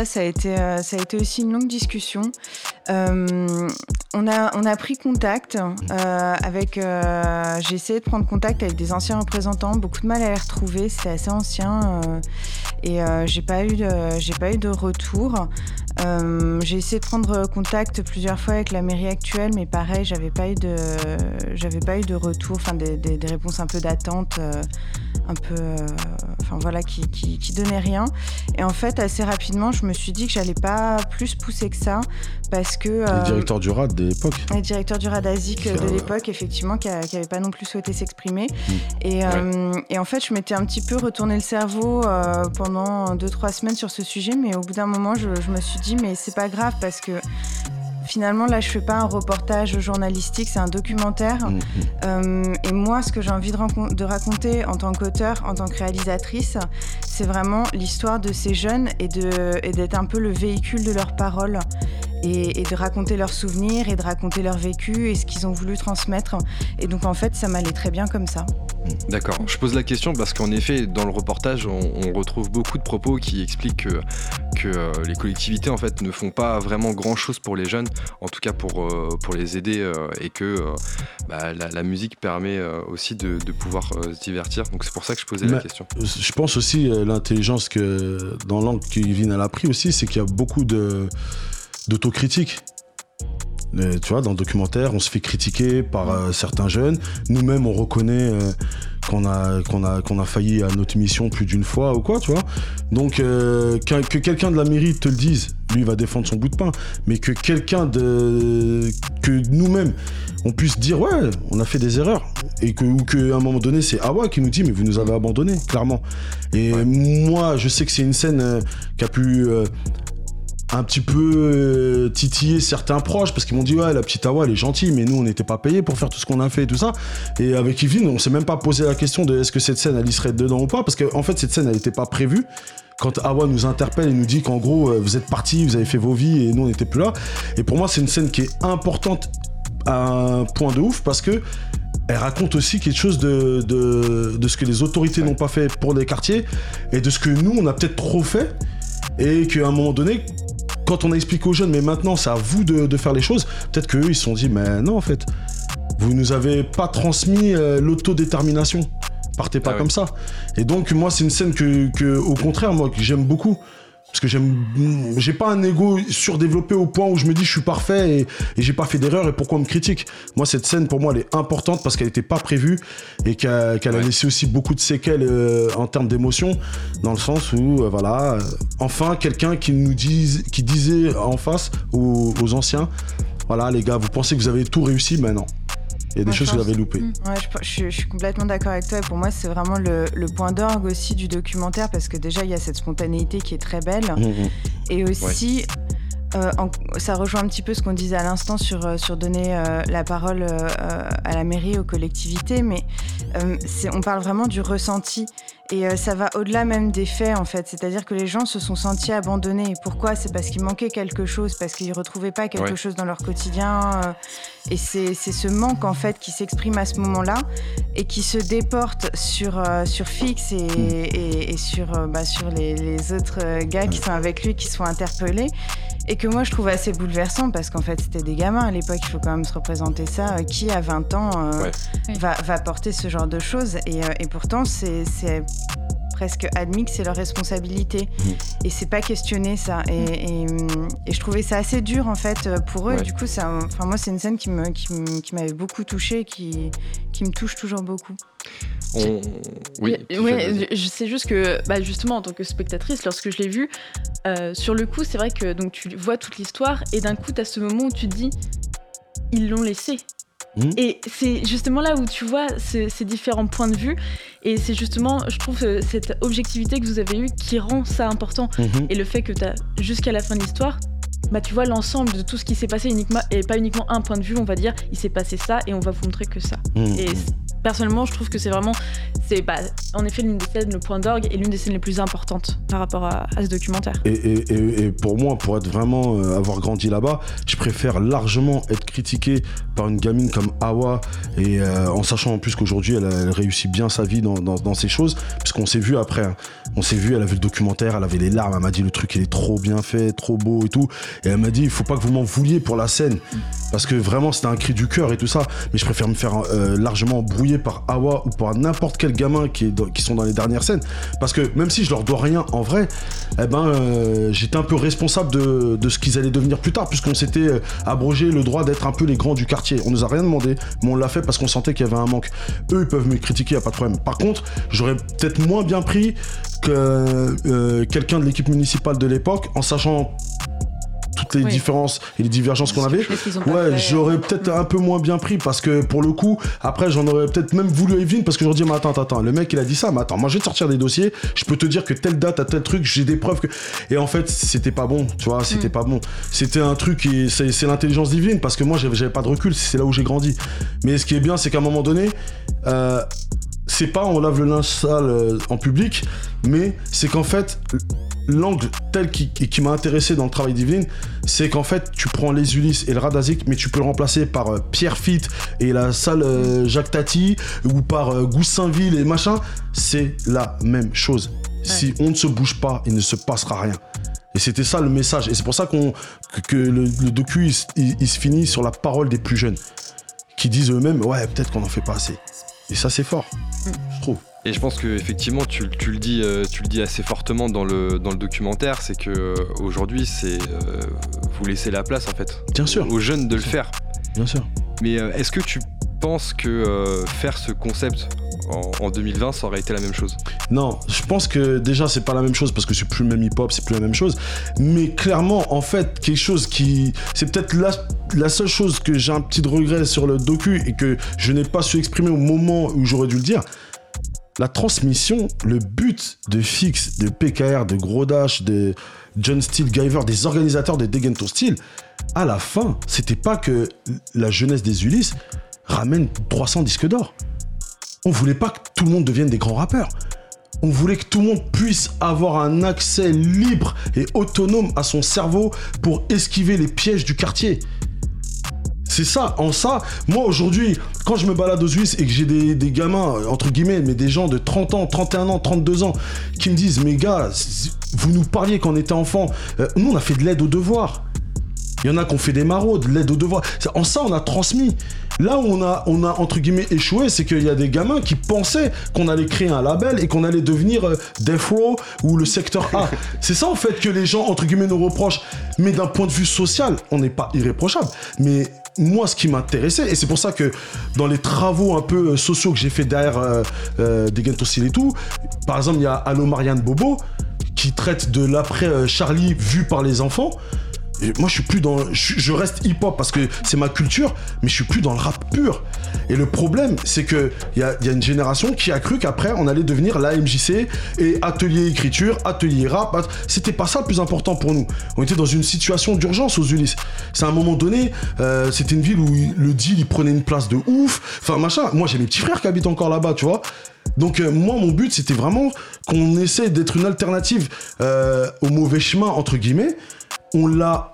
S4: Ça, a, été, euh, ça a été aussi une longue discussion. Euh, on, a, on a pris contact euh, avec. J'ai essayé de prendre contact avec des anciens représentants, beaucoup de mal à les retrouver, c'est assez ancien. et j'ai pas, eu de, pas eu de retour. J'ai essayé de prendre contact plusieurs fois avec la mairie actuelle, mais pareil, j'avais pas eu de, j'avais pas eu de retour, enfin des, des, réponses un peu d'attente, un peu, enfin voilà, qui, qui, qui donnaient rien. Et en fait, assez rapidement, je me suis dit que j'allais pas plus pousser que ça parce que.
S8: Euh, le directeur du RAD de l'époque.
S4: Le directeur du RAD ASIC de l'époque, effectivement, qui n'avait pas non plus souhaité s'exprimer. Hmm. Et, euh, et, en fait, je m'étais un petit peu retourné le cerveau euh, pendant 2-3 semaines sur ce sujet, mais au bout d'un moment, je, je, me suis dit, mais c'est pas grave parce que finalement, là, je fais pas un reportage journalistique, c'est un documentaire. Mhm. Euh, et moi, ce que j'ai envie de, de, raconter en tant qu'auteur, en tant que réalisatrice, c'est vraiment l'histoire de ces jeunes et d'être un peu le véhicule de leurs paroles et, de raconter leurs souvenirs et de raconter leur vécu et ce qu'ils ont voulu transmettre. Et donc en fait, ça m'allait très bien comme ça.
S1: D'accord. Je pose la question parce qu'en effet, dans le reportage, on, retrouve beaucoup de propos qui expliquent que, que euh, les collectivités en fait ne font pas vraiment grand chose pour les jeunes, en tout cas pour, euh, pour les aider, euh, et que bah, la, musique permet aussi de, pouvoir se divertir. Donc c'est pour ça que je posais la question.
S8: Je pense aussi l'intelligence que dans l'angle qui vient à l'appris aussi, c'est qu'il y a beaucoup de d'autocritique. Tu vois, dans le documentaire, on se fait critiquer par euh, certains jeunes. Nous-mêmes, on reconnaît euh, qu'on a, qu'on a, qu'on a failli à notre mission plus d'une fois ou quoi, tu vois. Donc, euh, que, quelqu'un de la mairie te le dise, lui, va défendre son bout de pain. Mais que quelqu'un de. que nous-mêmes, on puisse dire, ouais, on a fait des erreurs. Et que, ou qu'à un moment donné, c'est Awa qui nous dit, mais vous nous avez abandonnés, clairement. Et moi, je sais que c'est une scène qui a pu un petit peu euh, titiller certains proches parce qu'ils m'ont dit ouais la petite Awa elle est gentille mais nous on n'était pas payés pour faire tout ce qu'on a fait et tout ça. Et avec Yveline on s'est même pas posé la question de est-ce que cette scène elle y serait dedans ou pas parce qu'en en fait cette scène elle n'était pas prévue. Quand Awa nous interpelle et nous dit qu'en gros euh, vous êtes partis vous avez fait vos vies et nous on n'était plus là. Et pour moi c'est une scène qui est importante à un point de ouf parce que elle raconte aussi quelque chose de ce que les autorités n'ont pas fait pour les quartiers et de ce que nous on a peut-être trop fait et qu'à un moment donné quand on a expliqué aux jeunes, mais maintenant c'est à vous de, faire les choses, peut-être qu'eux ils se sont dit, mais non en fait, vous nous avez pas transmis euh, l'autodétermination. Partez pas ah comme ça. Et donc moi c'est une scène que, au contraire moi que j'aime beaucoup parce que j'aime j'ai pas un ego surdéveloppé au point où je me dis je suis parfait et, j'ai pas fait d'erreur et pourquoi on me critique. Moi cette scène pour moi elle est importante parce qu'elle était pas prévue et qu'elle a laissé aussi beaucoup de séquelles euh, en termes d'émotion dans le sens où euh, voilà euh, enfin quelqu'un qui nous dise qui disait en face aux, aux anciens voilà les gars vous pensez que vous avez tout réussi mais non il y a des choses que vous avez loupées. Mm.
S4: Ouais, je, suis complètement d'accord avec toi. Et pour moi, c'est vraiment le, point d'orgue aussi du documentaire parce que déjà, il y a cette spontanéité qui est très belle. Mm, mm. Et aussi, euh, ça rejoint un petit peu ce qu'on disait à l'instant sur, euh, sur donner euh, la parole à la mairie, aux collectivités, mais on parle vraiment du ressenti. Et ça va au-delà même des faits, en fait. C'est-à-dire que les gens se sont sentis abandonnés. Pourquoi? C'est parce qu'il manquait quelque chose, parce qu'ils ne retrouvaient pas quelque chose dans leur quotidien. et c'est ce manque, en fait, qui s'exprime à ce moment-là et qui se déporte sur, sur Fix et, et, sur, bah, sur les, les, autres gars qui sont avec lui, qui sont interpellés et que moi je trouve assez bouleversant parce qu'en fait c'était des gamins à l'époque, il faut quand même se représenter ça. Euh, qui à 20 ans euh, va, va, porter ce genre de choses? Et, euh, et pourtant c'est presque admis que c'est leur responsabilité. Mm. Et c'est pas questionné ça. Et, et, je trouvais ça assez dur en fait pour eux. Du coup, ça, enfin, moi, c'est une scène qui m'avait me, qui, beaucoup touchée, qui, qui me touche toujours beaucoup.
S2: Oui, je sais juste que, bah, justement, en tant que spectatrice, lorsque je l'ai vu, euh, sur le coup, c'est vrai que donc, tu vois toute l'histoire et d'un coup, tu as ce moment où tu te dis, ils l'ont laissé. Hmm. Et c'est justement là où tu vois ces, différents points de vue. Et c'est justement, je trouve, euh, cette objectivité que vous avez eue qui rend ça important. Mhm. Et le fait que tu as, jusqu'à la fin de l'histoire, bah, tu vois l'ensemble de tout ce qui s'est passé uniquement, et pas uniquement un point de vue, on va dire, il s'est passé ça et on va vous montrer que ça. Hmm. Et personnellement, je trouve que c'est vraiment, c'est bah, en effet l'une des scènes, le point d'orgue et l'une des scènes les plus importantes par rapport à, ce documentaire.
S8: Et, pour moi, pour être vraiment euh, avoir grandi là-bas, je préfère largement être critiqué par une gamine comme Awa et euh, en sachant en plus qu'aujourd'hui elle, réussit bien sa vie dans, ces choses, puisqu'on s'est vu après, hein. On s'est vu, elle a vu le documentaire, elle avait les larmes, elle m'a dit le truc il est trop bien fait, trop beau et tout, et elle m'a dit il faut pas que vous m'en vouliez pour la scène, parce que vraiment c'était un cri du cœur et tout ça, mais je préfère me faire euh, largement brouiller par Awa ou par n'importe quel gamin qui, est qui sont dans les dernières scènes. Parce que même si je leur dois rien en vrai, eh ben, euh, j'étais un peu responsable de, de ce qu'ils allaient devenir plus tard, puisqu'on s'était euh, abrogé le droit d'être un peu les grands du quartier. On nous a rien demandé, mais on l'a fait parce qu'on sentait qu'il y avait un manque. Eux, ils peuvent me critiquer, y a pas de problème. Par contre, j'aurais peut-être moins bien pris que quelqu'un de l'équipe municipale de l'époque, en sachant toutes les différences et les divergences qu'on avait, ouais, j'aurais peut-être un peu moins bien pris parce que pour le coup, après, j'en aurais peut-être même voulu Evelyne parce que j'aurais dit, mais attends, attends, le mec il a dit ça, mais attends, moi je vais te sortir des dossiers, je peux te dire que telle date à tel truc, j'ai des preuves que. Et en fait, c'était pas bon, tu vois, c'était mm. pas bon. C'était un truc, c'est l'intelligence divine parce que moi j'avais pas de recul, c'est là où j'ai grandi. Mais ce qui est bien, c'est qu'à un moment donné, euh, c'est pas on lave le linge sale en public, mais c'est qu'en fait, l'angle tel qui, qui m'a intéressé dans le travail d'Yveline, c'est qu'en fait, tu prends les Ulysses et le Radazik, mais tu peux le remplacer par euh, Pierre Fitt et la salle euh, Jacques Tati, ou par euh, Goussainville et machin. C'est la même chose. Si on ne se bouge pas, il ne se passera rien. Et c'était ça le message. Et c'est pour ça qu'on que, le, docu, il, se finit sur la parole des plus jeunes, qui disent eux-mêmes, ouais, peut-être qu'on n'en fait pas assez. Et ça, c'est fort, je trouve.
S1: Et je pense que effectivement, tu, le dis, euh, tu le dis assez fortement dans le, dans le documentaire, c'est que euh, aujourd'hui, c'est euh, vous laissez la place en fait,
S8: Bien sûr.
S1: aux jeunes de le faire.
S8: Bien sûr.
S1: Mais est-ce que tu penses que faire ce concept en, 2020, ça aurait été la même chose
S8: Non, je pense que déjà c'est pas la même chose parce que c'est plus le même hip-hop, c'est plus la même chose. Mais clairement, en fait, quelque chose qui, c'est peut-être la, seule chose que j'ai un petit regret sur le docu et que je n'ai pas su exprimer au moment où j'aurais dû le dire, la transmission, le but de Fix, de PKR, de Grodash, de John Steele, Giver, des organisateurs de Degento Steel, à la fin, c'était pas que la jeunesse des Ulysses ramène 300 disques d'or. On voulait pas que tout le monde devienne des grands rappeurs. On voulait que tout le monde puisse avoir un accès libre et autonome à son cerveau pour esquiver les pièges du quartier. C'est ça, en ça, moi aujourd'hui, quand je me balade aux Suisses et que j'ai des, gamins, entre guillemets, mais des gens de 30 ans, 31 ans, 32 ans, qui me disent, mais gars, vous nous parliez quand on était enfant, euh, nous on a fait de l'aide aux devoirs. Il y en a qui ont fait des maraudes, l'aide aux devoirs. En ça, on a transmis. Là où on a, on a entre guillemets échoué, c'est qu'il y a des gamins qui pensaient qu'on allait créer un label et qu'on allait devenir euh, Death Row ou le secteur A. c'est ça en fait que les gens entre guillemets nous reprochent. Mais d'un point de vue social, on n'est pas irréprochable. Mais moi, ce qui m'intéressait, et c'est pour ça que dans les travaux un peu euh, sociaux que j'ai fait derrière euh, euh des et tout, par exemple, il y a Allo Marianne Bobo qui traite de l'après euh, Charlie vu par les enfants moi, je suis plus dans. Je, reste hip-hop parce que c'est ma culture, mais je suis plus dans le rap pur. Et le problème, c'est qu'il y a, y a une génération qui a cru qu'après, on allait devenir la MJC et atelier écriture, atelier rap. C'était pas ça le plus important pour nous. On était dans une situation d'urgence aux Ulysses. C'est à un moment donné, euh, c'était une ville où le deal, il prenait une place de ouf. Enfin, machin. Moi, j'ai mes petits frères qui habitent encore là-bas, tu vois. Donc euh, moi, mon but, c'était vraiment qu'on essaie d'être une alternative euh, au mauvais chemin, entre guillemets, on l'a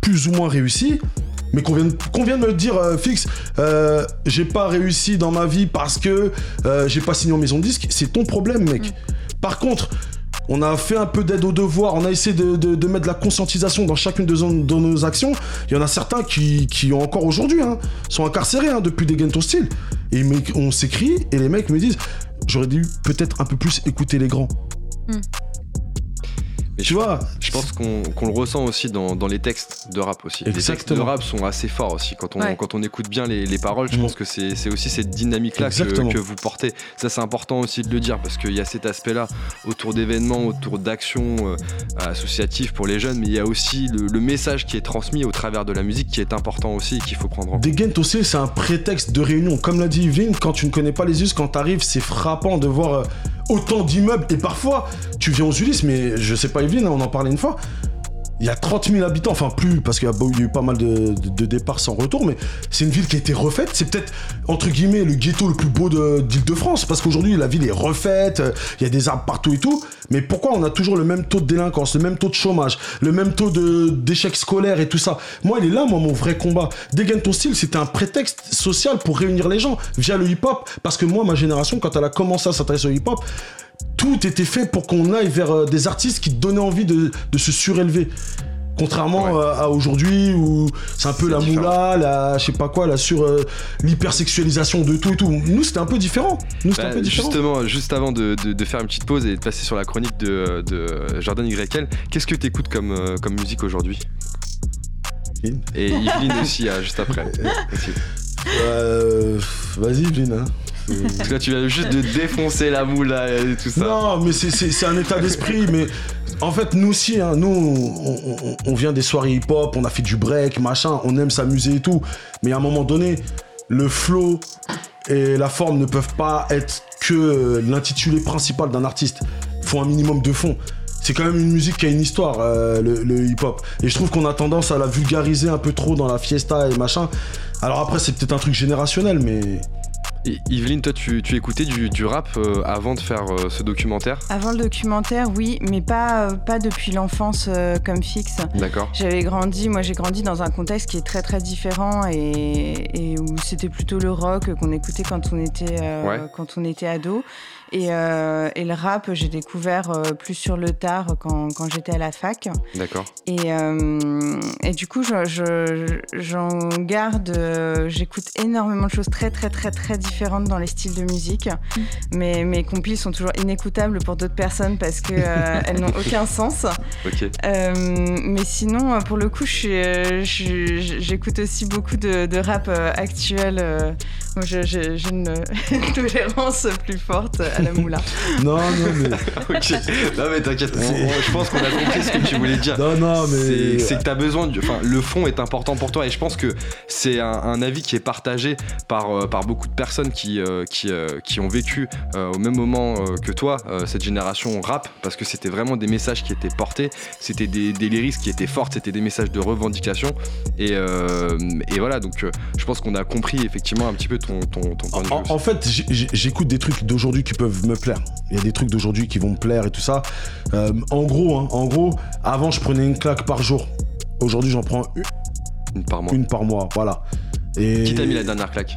S8: plus ou moins réussi. Mais qu'on vient, de me dire, euh, fixe, euh, j'ai pas réussi dans ma vie parce que euh, j'ai pas signé en maison de disque, c'est ton problème, mec. Mm. Par contre, on a fait un peu d'aide aux devoirs, on a essayé de, mettre de la conscientisation dans chacune de, nos actions. Il y en a certains qui, ont encore aujourd'hui, hein, sont incarcérés hein, depuis des gains style. Et on s'écrit et les mecs me disent, j'aurais dû peut-être un peu plus écouter les grands. Mm
S1: tu vois Je pense qu'on le ressent aussi dans, les textes de rap aussi. Les textes de rap sont assez forts aussi. Quand on, quand on écoute bien les, paroles, je mm. pense que c'est aussi cette dynamique-là que, vous portez. Ça, c'est important aussi de le dire parce qu'il y a cet aspect-là autour d'événements, autour d'actions euh, associatives pour les jeunes, mais il y a aussi le, message qui est transmis au travers de la musique qui est important aussi et qu'il faut prendre en compte.
S8: Des aussi, c'est un prétexte de réunion. Comme l'a dit Yveline, quand tu ne connais pas les us, quand tu arrives, c'est frappant de voir. Euh, autant d'immeubles. Et parfois, tu viens aux Ulysses, mais je sais pas, On en parlait une fois. il y a 30 000 habitants, enfin plus, parce qu'il y, a eu pas mal de, départs sans retour, mais c'est une ville qui a été refaite. C'est peut-être, entre guillemets, le ghetto le plus beau d'Île-de-France, parce qu'aujourd'hui, la ville est refaite, il y a des arbres partout et tout. Mais pourquoi on a toujours le même taux de délinquance, le même taux de chômage, le même taux d'échec scolaire et tout ça? Moi, il est là, moi, mon vrai combat. Dégaine ton style, c'était un prétexte social pour réunir les gens via le hip-hop. Parce que moi, ma génération, quand elle a commencé à s'intéresser au hip-hop, tout était fait pour qu'on aille vers euh, des artistes qui donnaient envie de, se surélever. Contrairement euh, à aujourd'hui où c'est un peu la moula, la je sais pas quoi, la sur euh, l'hypersexualisation de tout et tout. Nous c'était un peu différent. Nous c'était un
S1: bah,
S8: peu différent.
S1: Justement, juste avant de, faire une petite pause et de passer sur la chronique de, Jordan YL, qu'est-ce que tu écoutes comme, comme musique aujourd'hui? Et Yveline aussi, juste après.
S8: Vas-y Yveline. Hein.
S1: Parce que tu viens juste de défoncer la moule et tout ça.
S8: Non, mais c'est un état d'esprit. mais en fait, nous aussi, hein, nous, on, vient des soirées hip-hop, on a fait du break, machin, on aime s'amuser et tout. Mais à un moment donné, le flow et la forme ne peuvent pas être que l'intitulé principal d'un artiste. Faut un minimum de fond c'est quand même une musique qui a une histoire, euh, le, hip-hop. Et je trouve qu'on a tendance à la vulgariser un peu trop dans la fiesta et machin. Alors après, c'est peut-être un truc générationnel, mais
S1: Yveline, toi, tu, écoutais du, rap euh, avant de faire euh, ce documentaire
S4: Avant le documentaire, oui, mais pas, euh, pas depuis l'enfance comme fixe.
S1: D'accord.
S4: J'avais grandi, moi j'ai grandi dans un contexte qui est très très différent et, où c'était plutôt le rock qu'on écoutait quand on était, quand on était ado. Euh, et, le rap, j'ai découvert euh, plus sur le tard quand, quand j'étais à la fac.
S1: D'accord.
S4: Et, euh, et, du coup, j'en je, garde, j'écoute énormément de choses très, très, très, très différentes dans les styles de musique. Mm. Mais mes compiles sont toujours inécoutables pour d'autres personnes parce qu'elles n'ont aucun sens.
S1: Ok.
S4: mais sinon, pour le coup, j'écoute aussi beaucoup de, de rap actuel. J'ai une, tolérance plus forte la moula.
S8: non, non, mais.
S1: Non, mais t'inquiète, je pense qu'on a compris ce que tu voulais dire.
S8: Non, non, mais.
S1: C'est que t'as besoin. Du... Enfin, le fond est important pour toi et je pense que c'est un, avis qui est partagé par, euh, par beaucoup de personnes qui, euh, qui, euh, qui ont vécu au même moment que toi, cette génération rap, parce que c'était vraiment des messages qui étaient portés, c'était des, des lyrics qui étaient fortes, c'était des messages de revendication. Et, et voilà, donc je pense qu'on a compris effectivement un petit peu ton, ton, ton point de vue.
S8: En, en fait, j'écoute des trucs d'aujourd'hui qui peuvent me plaire. Il y a des trucs d'aujourd'hui qui vont me plaire et tout ça. Euh, en gros, hein, en gros, avant je prenais une claque par jour. Aujourd'hui j'en prends une,
S1: une par mois.
S8: Une par mois, voilà.
S1: Et... Qui t'a mis la dernière claque?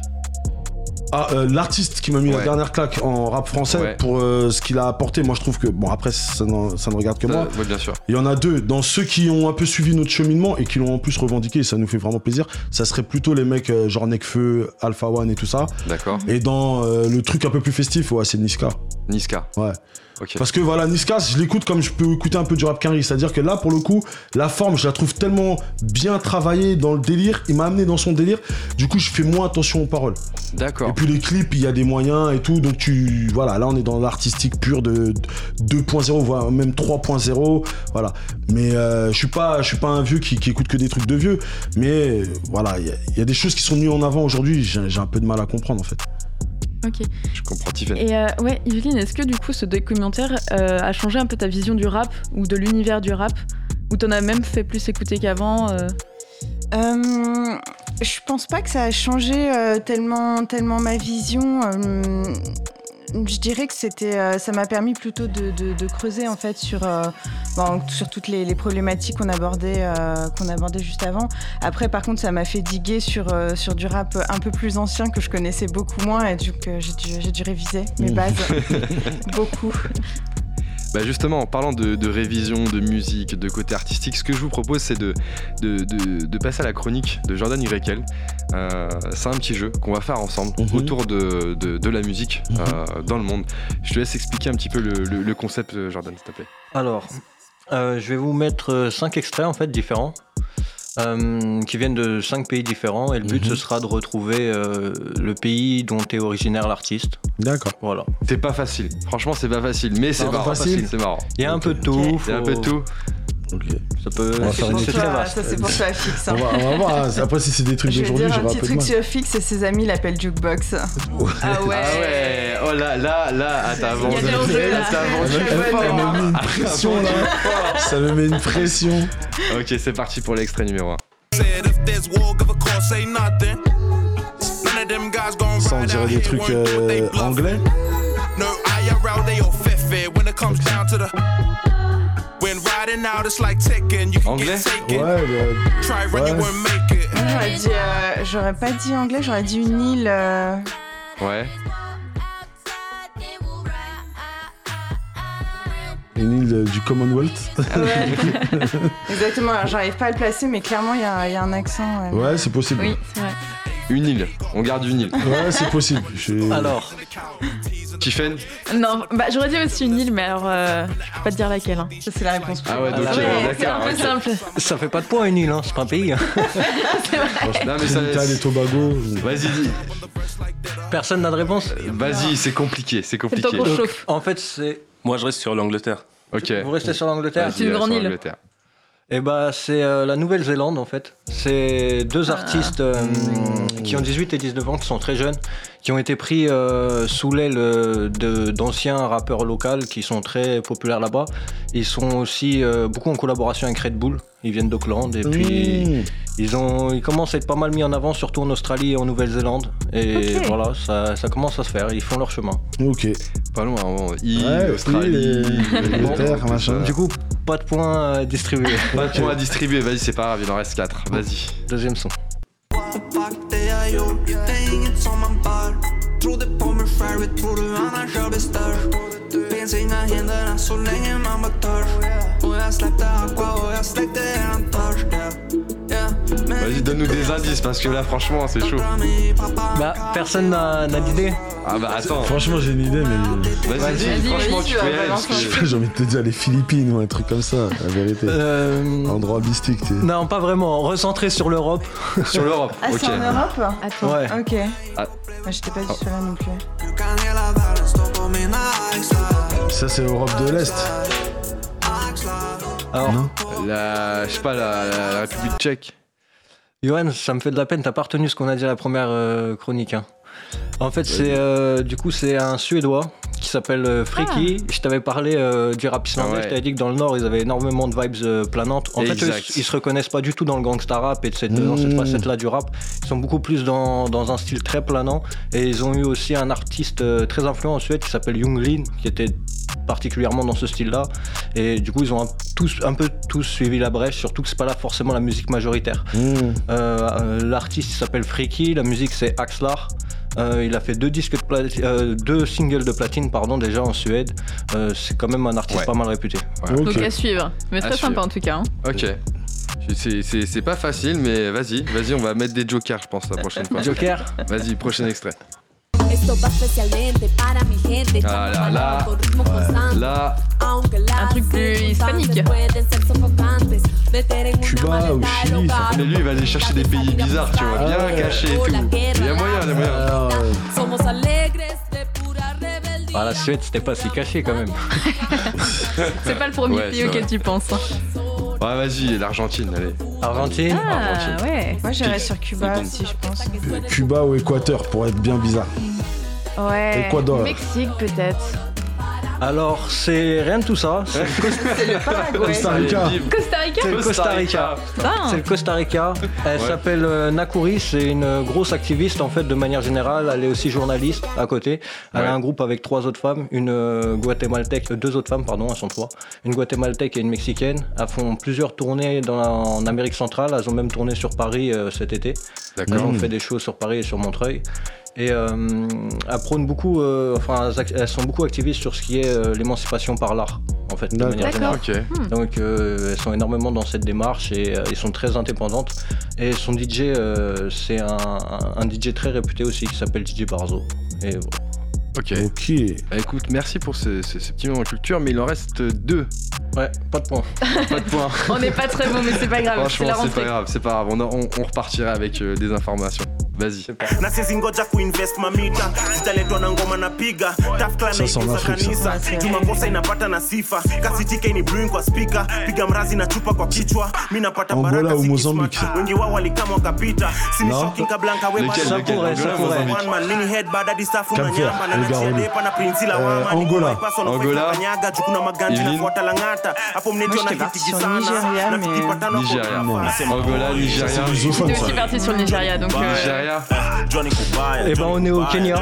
S8: Ah, euh, l'artiste qui m'a mis la dernière claque en rap français pour euh, ce qu'il a apporté, moi je trouve que, bon après ça, ne regarde que moi.
S1: bien sûr.
S8: Il y en a deux. Dans ceux qui ont un peu suivi notre cheminement et qui l'ont en plus revendiqué, et ça nous fait vraiment plaisir, ça serait plutôt les mecs genre Nekfeu, Alpha One et tout ça.
S1: D'accord.
S8: Et dans le truc un peu plus festif, ouais, c'est Niska.
S1: Niska.
S8: Ouais. Parce que voilà, Niska, je l'écoute comme je peux écouter un peu du rap Quinry. C'est-à-dire que là, pour le coup, la forme, je la trouve tellement bien travaillée dans le délire. Il m'a amené dans son délire. Du coup, je fais moins attention aux paroles.
S1: D'accord.
S8: Et puis les clips, il y a des moyens et tout. Donc tu. Voilà, là, on est dans l'artistique pur de 2.0, voire même 3.0. Voilà. Mais euh, je suis pas, je suis pas un vieux qui, écoute que des trucs de vieux. Mais voilà, il y, y, a des choses qui sont mises en avant aujourd'hui. J'ai un peu de mal à comprendre en fait.
S2: Ok.
S1: Je comprends Tiffany.
S2: Et euh, ouais, Yveline, est-ce que du coup ce documentaire euh, a changé un peu ta vision du rap ou de l'univers du rap? Ou t'en as même fait plus écouter qu'avant euh?
S4: Je pense pas que ça a changé tellement, tellement ma vision je dirais que c'était, euh, ça m'a permis plutôt de, creuser en fait sur, euh, sur toutes les, problématiques qu'on abordait, euh, qu'on abordait juste avant. Après, par contre, ça m'a fait diguer sur, sur du rap un peu plus ancien que je connaissais beaucoup moins et du coup, j'ai dû, j'ai dû réviser mes mmh. bases beaucoup.
S1: Bah justement, en parlant de, révision, de musique, de côté artistique, ce que je vous propose, c'est de, de, passer à la chronique de Jordan Yrekel. Euh, c'est un petit jeu qu'on va faire ensemble mhm. autour de, la musique mhm. euh, dans le monde. Je te laisse expliquer un petit peu le, concept, Jordan, s'il te plaît.
S3: Alors, euh, je vais vous mettre cinq extraits en fait différents. Euh, qui viennent de cinq pays différents et le but ce mhm. sera de retrouver euh, le pays dont est originaire l'artiste.
S8: D'accord.
S3: Voilà.
S1: C'est pas facile. Franchement, c'est pas facile, mais c'est pas facile. C'est marrant.
S3: Il y a un peu de tout.
S1: Il y a un peu de tout.
S8: Ok.
S3: Ça peut.
S4: C'est très vaste. Ça, c'est pour toi, fixe.
S8: Hein. On, va, voir. Hein. Après, si c'est des trucs d'aujourd'hui,
S4: je vais dire un petit truc sur fixe et ses amis l'appellent Jukebox.
S1: Ah ouais. Ah ouais. Oh là, là, là, ah, t'as avancé.
S8: Ça me met une pression là. Ça me met une pression.
S1: Ok, c'est parti pour l'extrait numéro 1.
S8: Ça, on dirait des trucs euh, anglais.
S1: Anglais?
S8: Ouais, bah, ouais.
S4: J'aurais dit, euh, j'aurais pas dit anglais, j'aurais dit une île. Euh...
S1: Ouais.
S8: Une île du Commonwealth.
S4: Ouais. Exactement, j'arrive pas à le placer, mais clairement il y, y, a un accent.
S8: Ouais, ouais c'est possible.
S4: Oui, c'est vrai.
S1: Une île, on garde une île.
S8: Ouais, c'est possible.
S3: Alors,
S1: Tiffen
S2: Non, bah j'aurais dit aussi une île, mais alors euh, je peux pas te dire laquelle. Hein. Ça c'est la réponse.
S1: Ah ouais, donc
S2: euh, c'est un peu simple.
S3: Ça fait pas de poids une île, hein. c'est pas un pays. Hein.
S2: c'est vrai.
S1: Non mais ça.
S8: les Tobago.
S1: Vas-y, dis.
S3: Personne n'a de réponse?
S1: Vas-y, c'est compliqué, c'est compliqué.
S3: En fait, c'est.
S10: Moi, je reste sur l'Angleterre.
S1: Ok.
S3: Vous restez sur l'Angleterre
S2: C'est une grande île.
S3: Eh bah, c'est euh, la Nouvelle-Zélande en fait. C'est deux ah. artistes euh, qui ont 18 et 19 ans, qui sont très jeunes, qui ont été pris euh, sous l'aile d'anciens rappeurs locaux qui sont très populaires là-bas. Ils sont aussi beaucoup en collaboration avec Red Bull. Ils viennent d'Auckland et puis mmh. ils, ont, ils commencent à être pas mal mis en avant, surtout en Australie et en Nouvelle-Zélande. Et voilà, ça, ça, commence à se faire. Ils font leur chemin.
S8: Ok.
S1: Pas loin, bon. Australie,
S8: Angleterre, machin.
S3: Du coup, pas de points à distribuer.
S1: Pas de points à distribuer, vas-y, c'est pas grave, il en reste 4. Vas-y.
S3: Deuxième son. tappar Trodde på mig själv, tror du annars jag blir störst? Finns inga hinder så länge man bara törs
S1: Vas-y, donne-nous des indices parce que là, franchement, c'est chaud.
S3: Bah, personne n'a d'idée.
S1: Ah bah attends.
S8: Franchement, j'ai une idée, mais.
S1: Vas-y, dis, franchement, tu peux y aller.
S8: J'ai envie de te dire les Philippines ou un truc comme ça, la vérité. Euh... Endroit mystique, tu sais.
S3: Non, pas vraiment. Recentré sur l'Europe.
S1: sur l'Europe.
S4: Ah, c'est en Europe
S2: Attends.
S3: Ouais.
S4: Ok. Ah. Moi, j'étais pas du tout là non plus.
S8: Ça, c'est Europe de l'Est.
S3: Alors,
S8: non
S1: la, je sais pas, la, la République tchèque.
S3: Johan, ça me fait de la peine, t'as pas retenu ce qu'on a dit à la première euh, chronique. Hein. En fait, c'est euh, du coup c'est un Suédois qui s'appelle euh, Freaky. Ah. Je t'avais parlé du rap islandais. Je t'avais dit que dans le Nord, ils avaient énormément de vibes planantes. En fait, ils, se reconnaissent pas du tout dans le gangsta rap et de cette, dans cette mmh. facette-là du rap. Ils sont beaucoup plus dans, dans, un style très planant. Et ils ont eu aussi un artiste très influent en Suède qui s'appelle Junglin, qui était particulièrement dans ce style-là. Et du coup, ils ont un, tous, un peu tous suivi la brèche, surtout que c'est pas là forcément la musique majoritaire. Mmh. Euh, euh, l'artiste s'appelle Freaky, la musique c'est Axlar. Euh, il a fait deux disques de deux singles de platine pardon déjà en Suède. c'est quand même un artiste pas mal réputé.
S2: Donc à suivre, mais très sympa en tout cas. Hein.
S1: Ok. C'est pas facile, mais vas-y, vas-y, on va mettre des jokers, je pense, la prochaine fois.
S3: Joker
S1: Vas-y, prochain extrait.
S2: Ah là là, là, un truc plus hispanique.
S8: Cuba ou Chili.
S1: Mais lui, il va aller chercher des pays bizarres, tu vois, bien cachés et tout. Il y a moyen, il y a moyen.
S3: Ah, la Suède, c'était pas si caché quand même.
S2: C'est pas le premier pays auquel tu penses.
S1: Ouais, vas-y, l'Argentine, allez.
S3: Argentine
S2: Ah, Argentine. ouais.
S4: Moi, j'irais sur Cuba aussi, je pense.
S8: Cuba ou Équateur, pour être bien bizarre.
S2: Ouais.
S8: Ecuador.
S2: Mexique, peut-être.
S3: Alors, c'est rien de tout ça. C'est
S4: le Paraguay.
S8: Costa Rica.
S2: Costa Rica
S3: C'est le Costa Rica. C'est le Costa Rica. Elle s'appelle euh, Nakuri, c'est une grosse activiste en fait de manière générale. Elle est aussi journaliste à côté. Elle a un groupe avec trois autres femmes, une euh, guatémaltèque, euh, deux autres femmes, pardon, elles sont trois. Une guatémaltèque et une mexicaine. Elles font plusieurs tournées dans en Amérique centrale. Elles ont même tourné sur Paris cet été. Elles ont fait des shows sur Paris et sur Montreuil. Et euh, elles prônent beaucoup, euh, enfin, elles sont beaucoup activistes sur ce qui est euh, l'émancipation par l'art, en fait, de manière générale.
S2: Hmm.
S3: Donc, elles sont énormément dans cette démarche et elles sont très indépendantes. Et son DJ, c'est un, un, DJ très réputé aussi qui s'appelle DJ Barzo. Et voilà.
S1: Ok.
S8: Ok.
S1: Bah, écoute, merci pour ce, ce, ce, petit moment de culture, mais il en reste deux.
S3: Ouais, pas de points.
S1: pas de points.
S2: on n'est pas très bon, mais c'est pas grave.
S1: Franchement, c'est pas grave, c'est pas grave. On, on, on repartira avec des informations. Vas-y.
S10: Na ngoja kuinvest mamita, zitaletwa na ngoma
S8: napiga,
S10: tafuta
S8: na ikuza
S10: kanisa, jumakosa inapata na sifa, kasi TK ni brewing kwa speaker, piga mrazi na chupa kwa kichwa, mimi napata baraka zikismaki, wengi wao walikama wakapita, sini shocking
S3: kabla
S1: nkawe
S10: one man, mini head bad hadi
S8: stafu
S10: na nyamba. Na nachedepa na prinzi la wama,
S8: Angola,
S1: Angola,
S10: kanyaga jukuna maganti
S1: na
S10: fuata langata, hapo mnetio na kitiki
S4: sana,
S10: na kitipatano kwa
S1: Nigeria, Angola, ah, Nigeria,
S8: c'est
S2: aussi parti sur le Nigeria, donc euh,
S10: Kubaya,
S3: Eh ben, on est au Kenya.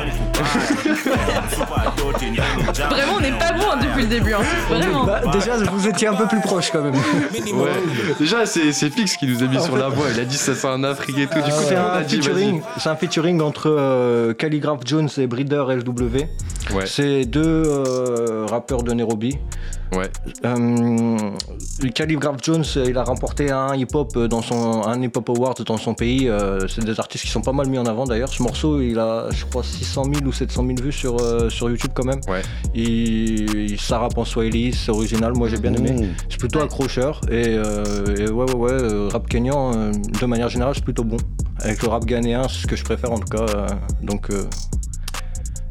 S2: Vraiment, on n'est pas bon hein, depuis le début. hein. Vraiment.
S3: Bah, déjà, vous étiez un peu plus proche quand même.
S1: Ouais. Déjà, c'est Fix qui nous a mis sur la voie. Il a dit ça c'est un Afrique et tout. Du coup,
S3: C'est un, featuring,
S1: vas-y.
S3: c'est un featuring entre euh, Calligraph Jones et Breeder LW.
S1: Ouais.
S3: C'est deux euh, rappeurs de Nairobi.
S1: Ouais.
S3: Euh, Calligraph Jones, il a remporté un hip-hop dans son un hip-hop award dans son pays. Euh, c'est des artistes qui sont pas mal mis en avant d'ailleurs. Ce morceau, il a, je crois, 600 000 ou 700 000 vues sur euh, sur YouTube quand même.
S1: Ouais.
S3: Il, ça rappe en Swahili, c'est original. Moi, j'ai bien aimé.
S8: Mmh.
S3: C'est plutôt accrocheur et, euh, et ouais ouais ouais euh, rap kenyan euh, de manière générale c'est plutôt bon. Avec le rap ghanéen c'est ce que je préfère en tout cas euh, donc euh,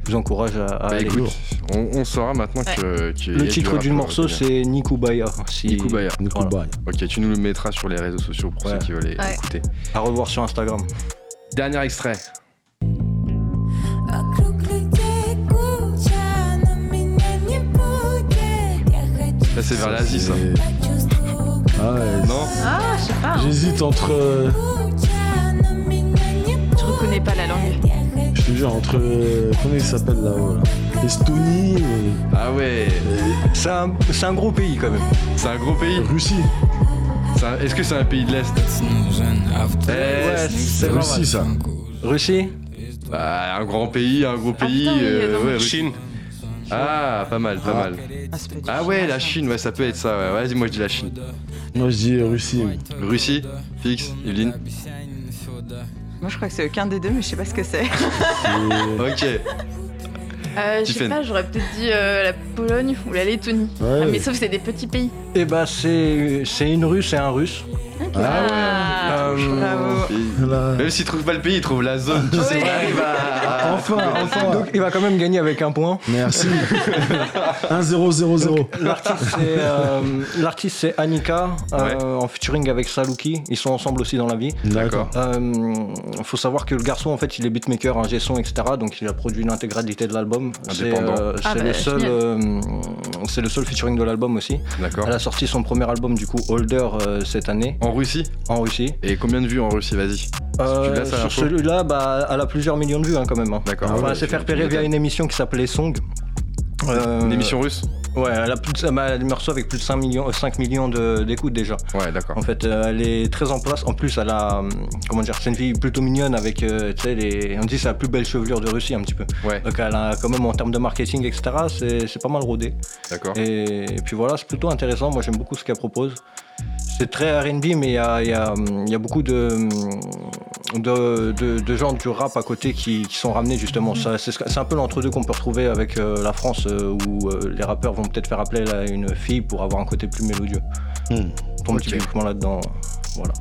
S3: vous encourage à, à
S1: Bah,
S3: aller.
S1: écoute, on, on saura maintenant que. qu'il y a
S3: Le titre du morceau c'est Nikubaya. Si,
S1: Nikubaya.
S3: Voilà.
S1: Ok, tu nous le mettras sur les réseaux sociaux pour
S3: Ouais.
S1: ceux qui veulent les- écouter.
S3: À revoir sur Instagram.
S1: Dernier extrait. Là, c'est vers l'Asie, ça.
S8: Ah ouais.
S1: Non
S2: Ah, je sais pas. hein.
S8: J'hésite entre. euh,
S2: Je reconnais pas la langue.
S8: Je te jure, entre. euh, Comment il s'appelle là-haut là Estonie et,
S1: Ah ouais.
S3: C'est un, c'est un gros pays quand même.
S1: C'est un gros pays.
S8: Russie.
S1: C'est Est-ce que c'est un pays de l'Est Eh,
S3: Ouais, c'est pas
S8: Russie,
S3: mal.
S8: ça.
S3: Russie
S1: bah, Un grand pays, un gros pays.
S2: putain, oui,
S1: euh, ouais, Chine. Ah, pas mal, pas mal.
S4: Ah, c'est du
S1: Ah
S4: tout
S1: ouais, la Chine, ouais, ça peut être ça. Ouais. Vas-y, moi je dis la Chine.
S8: Moi, je dis Russie.
S1: Russie, Fix, Yveline.
S4: Moi, je crois que c'est aucun des deux, mais je sais pas ce que c'est.
S1: Ok.
S2: Euh, je sais pas, j'aurais peut-être dit euh, la Pologne ou la Lettonie.
S8: Ouais.
S2: Ah, mais sauf que c'est des petits pays.
S3: Et bah c'est c'est une russe et un russe.
S8: Ah
S2: Ah,
S4: Bravo.
S1: Pays.
S8: Là.
S1: Même s'il trouve pas le pays, il trouve la zone. Tu sais,
S2: Ouais.
S1: il arrive à.
S8: Enfin, enfin.
S3: Donc il va quand même gagner avec un point.
S8: Merci. 1-0-0-0.
S3: L'artiste c'est euh, l'artiste, c'est Annika euh,
S1: Ouais.
S3: en featuring avec Saluki. Ils sont ensemble aussi dans la vie.
S1: D'accord.
S3: Euh, faut savoir que le garçon en fait il est beatmaker, un son, etc. Donc il a produit l'intégralité de l'album. C'est euh,
S2: Ah bah,
S3: le seul, euh, c'est le seul featuring de l'album aussi.
S1: D'accord.
S3: Elle a sorti son premier album du coup Holder euh, cette année
S1: En Russie
S3: en Russie.
S1: Et combien de vues en Russie Vas-y.
S3: Euh, sur celui-là, bah, elle a plusieurs millions de vues hein, quand même. hein.
S1: D'accord.
S3: Enfin,
S1: ouais,
S3: elle s'est fait repérer via une émission qui s'appelait Song. Euh,
S1: Une émission russe
S3: Ouais, elle a plus de, bah, elle me reçoit avec plus de 5 millions, euh, 5 millions de- d'écoutes déjà.
S1: Ouais, d'accord.
S3: En fait, euh, elle est très en place. En plus, elle a, comment dire, c'est une fille plutôt mignonne avec, euh, tu sais, les, on dit c'est la plus belle chevelure de Russie un petit peu.
S1: Ouais,
S3: Donc elle a quand même en termes de marketing, etc. C'est c'est pas mal rodé.
S1: d'accord.
S3: Et, et puis voilà, c'est plutôt intéressant. Moi, j'aime beaucoup ce qu'elle propose. C'est très RB, mais il y a, il y a, il y a beaucoup de, de, de, de gens du rap à côté qui, qui sont ramenés justement. Ça, C'est un peu l'entre-deux qu'on peut retrouver avec euh, la France, euh, où euh, les rappeurs vont peut-être faire appel à une fille pour avoir un côté plus mélodieux.
S8: Hmm.
S3: Tombe typiquement là-dedans. Voilà.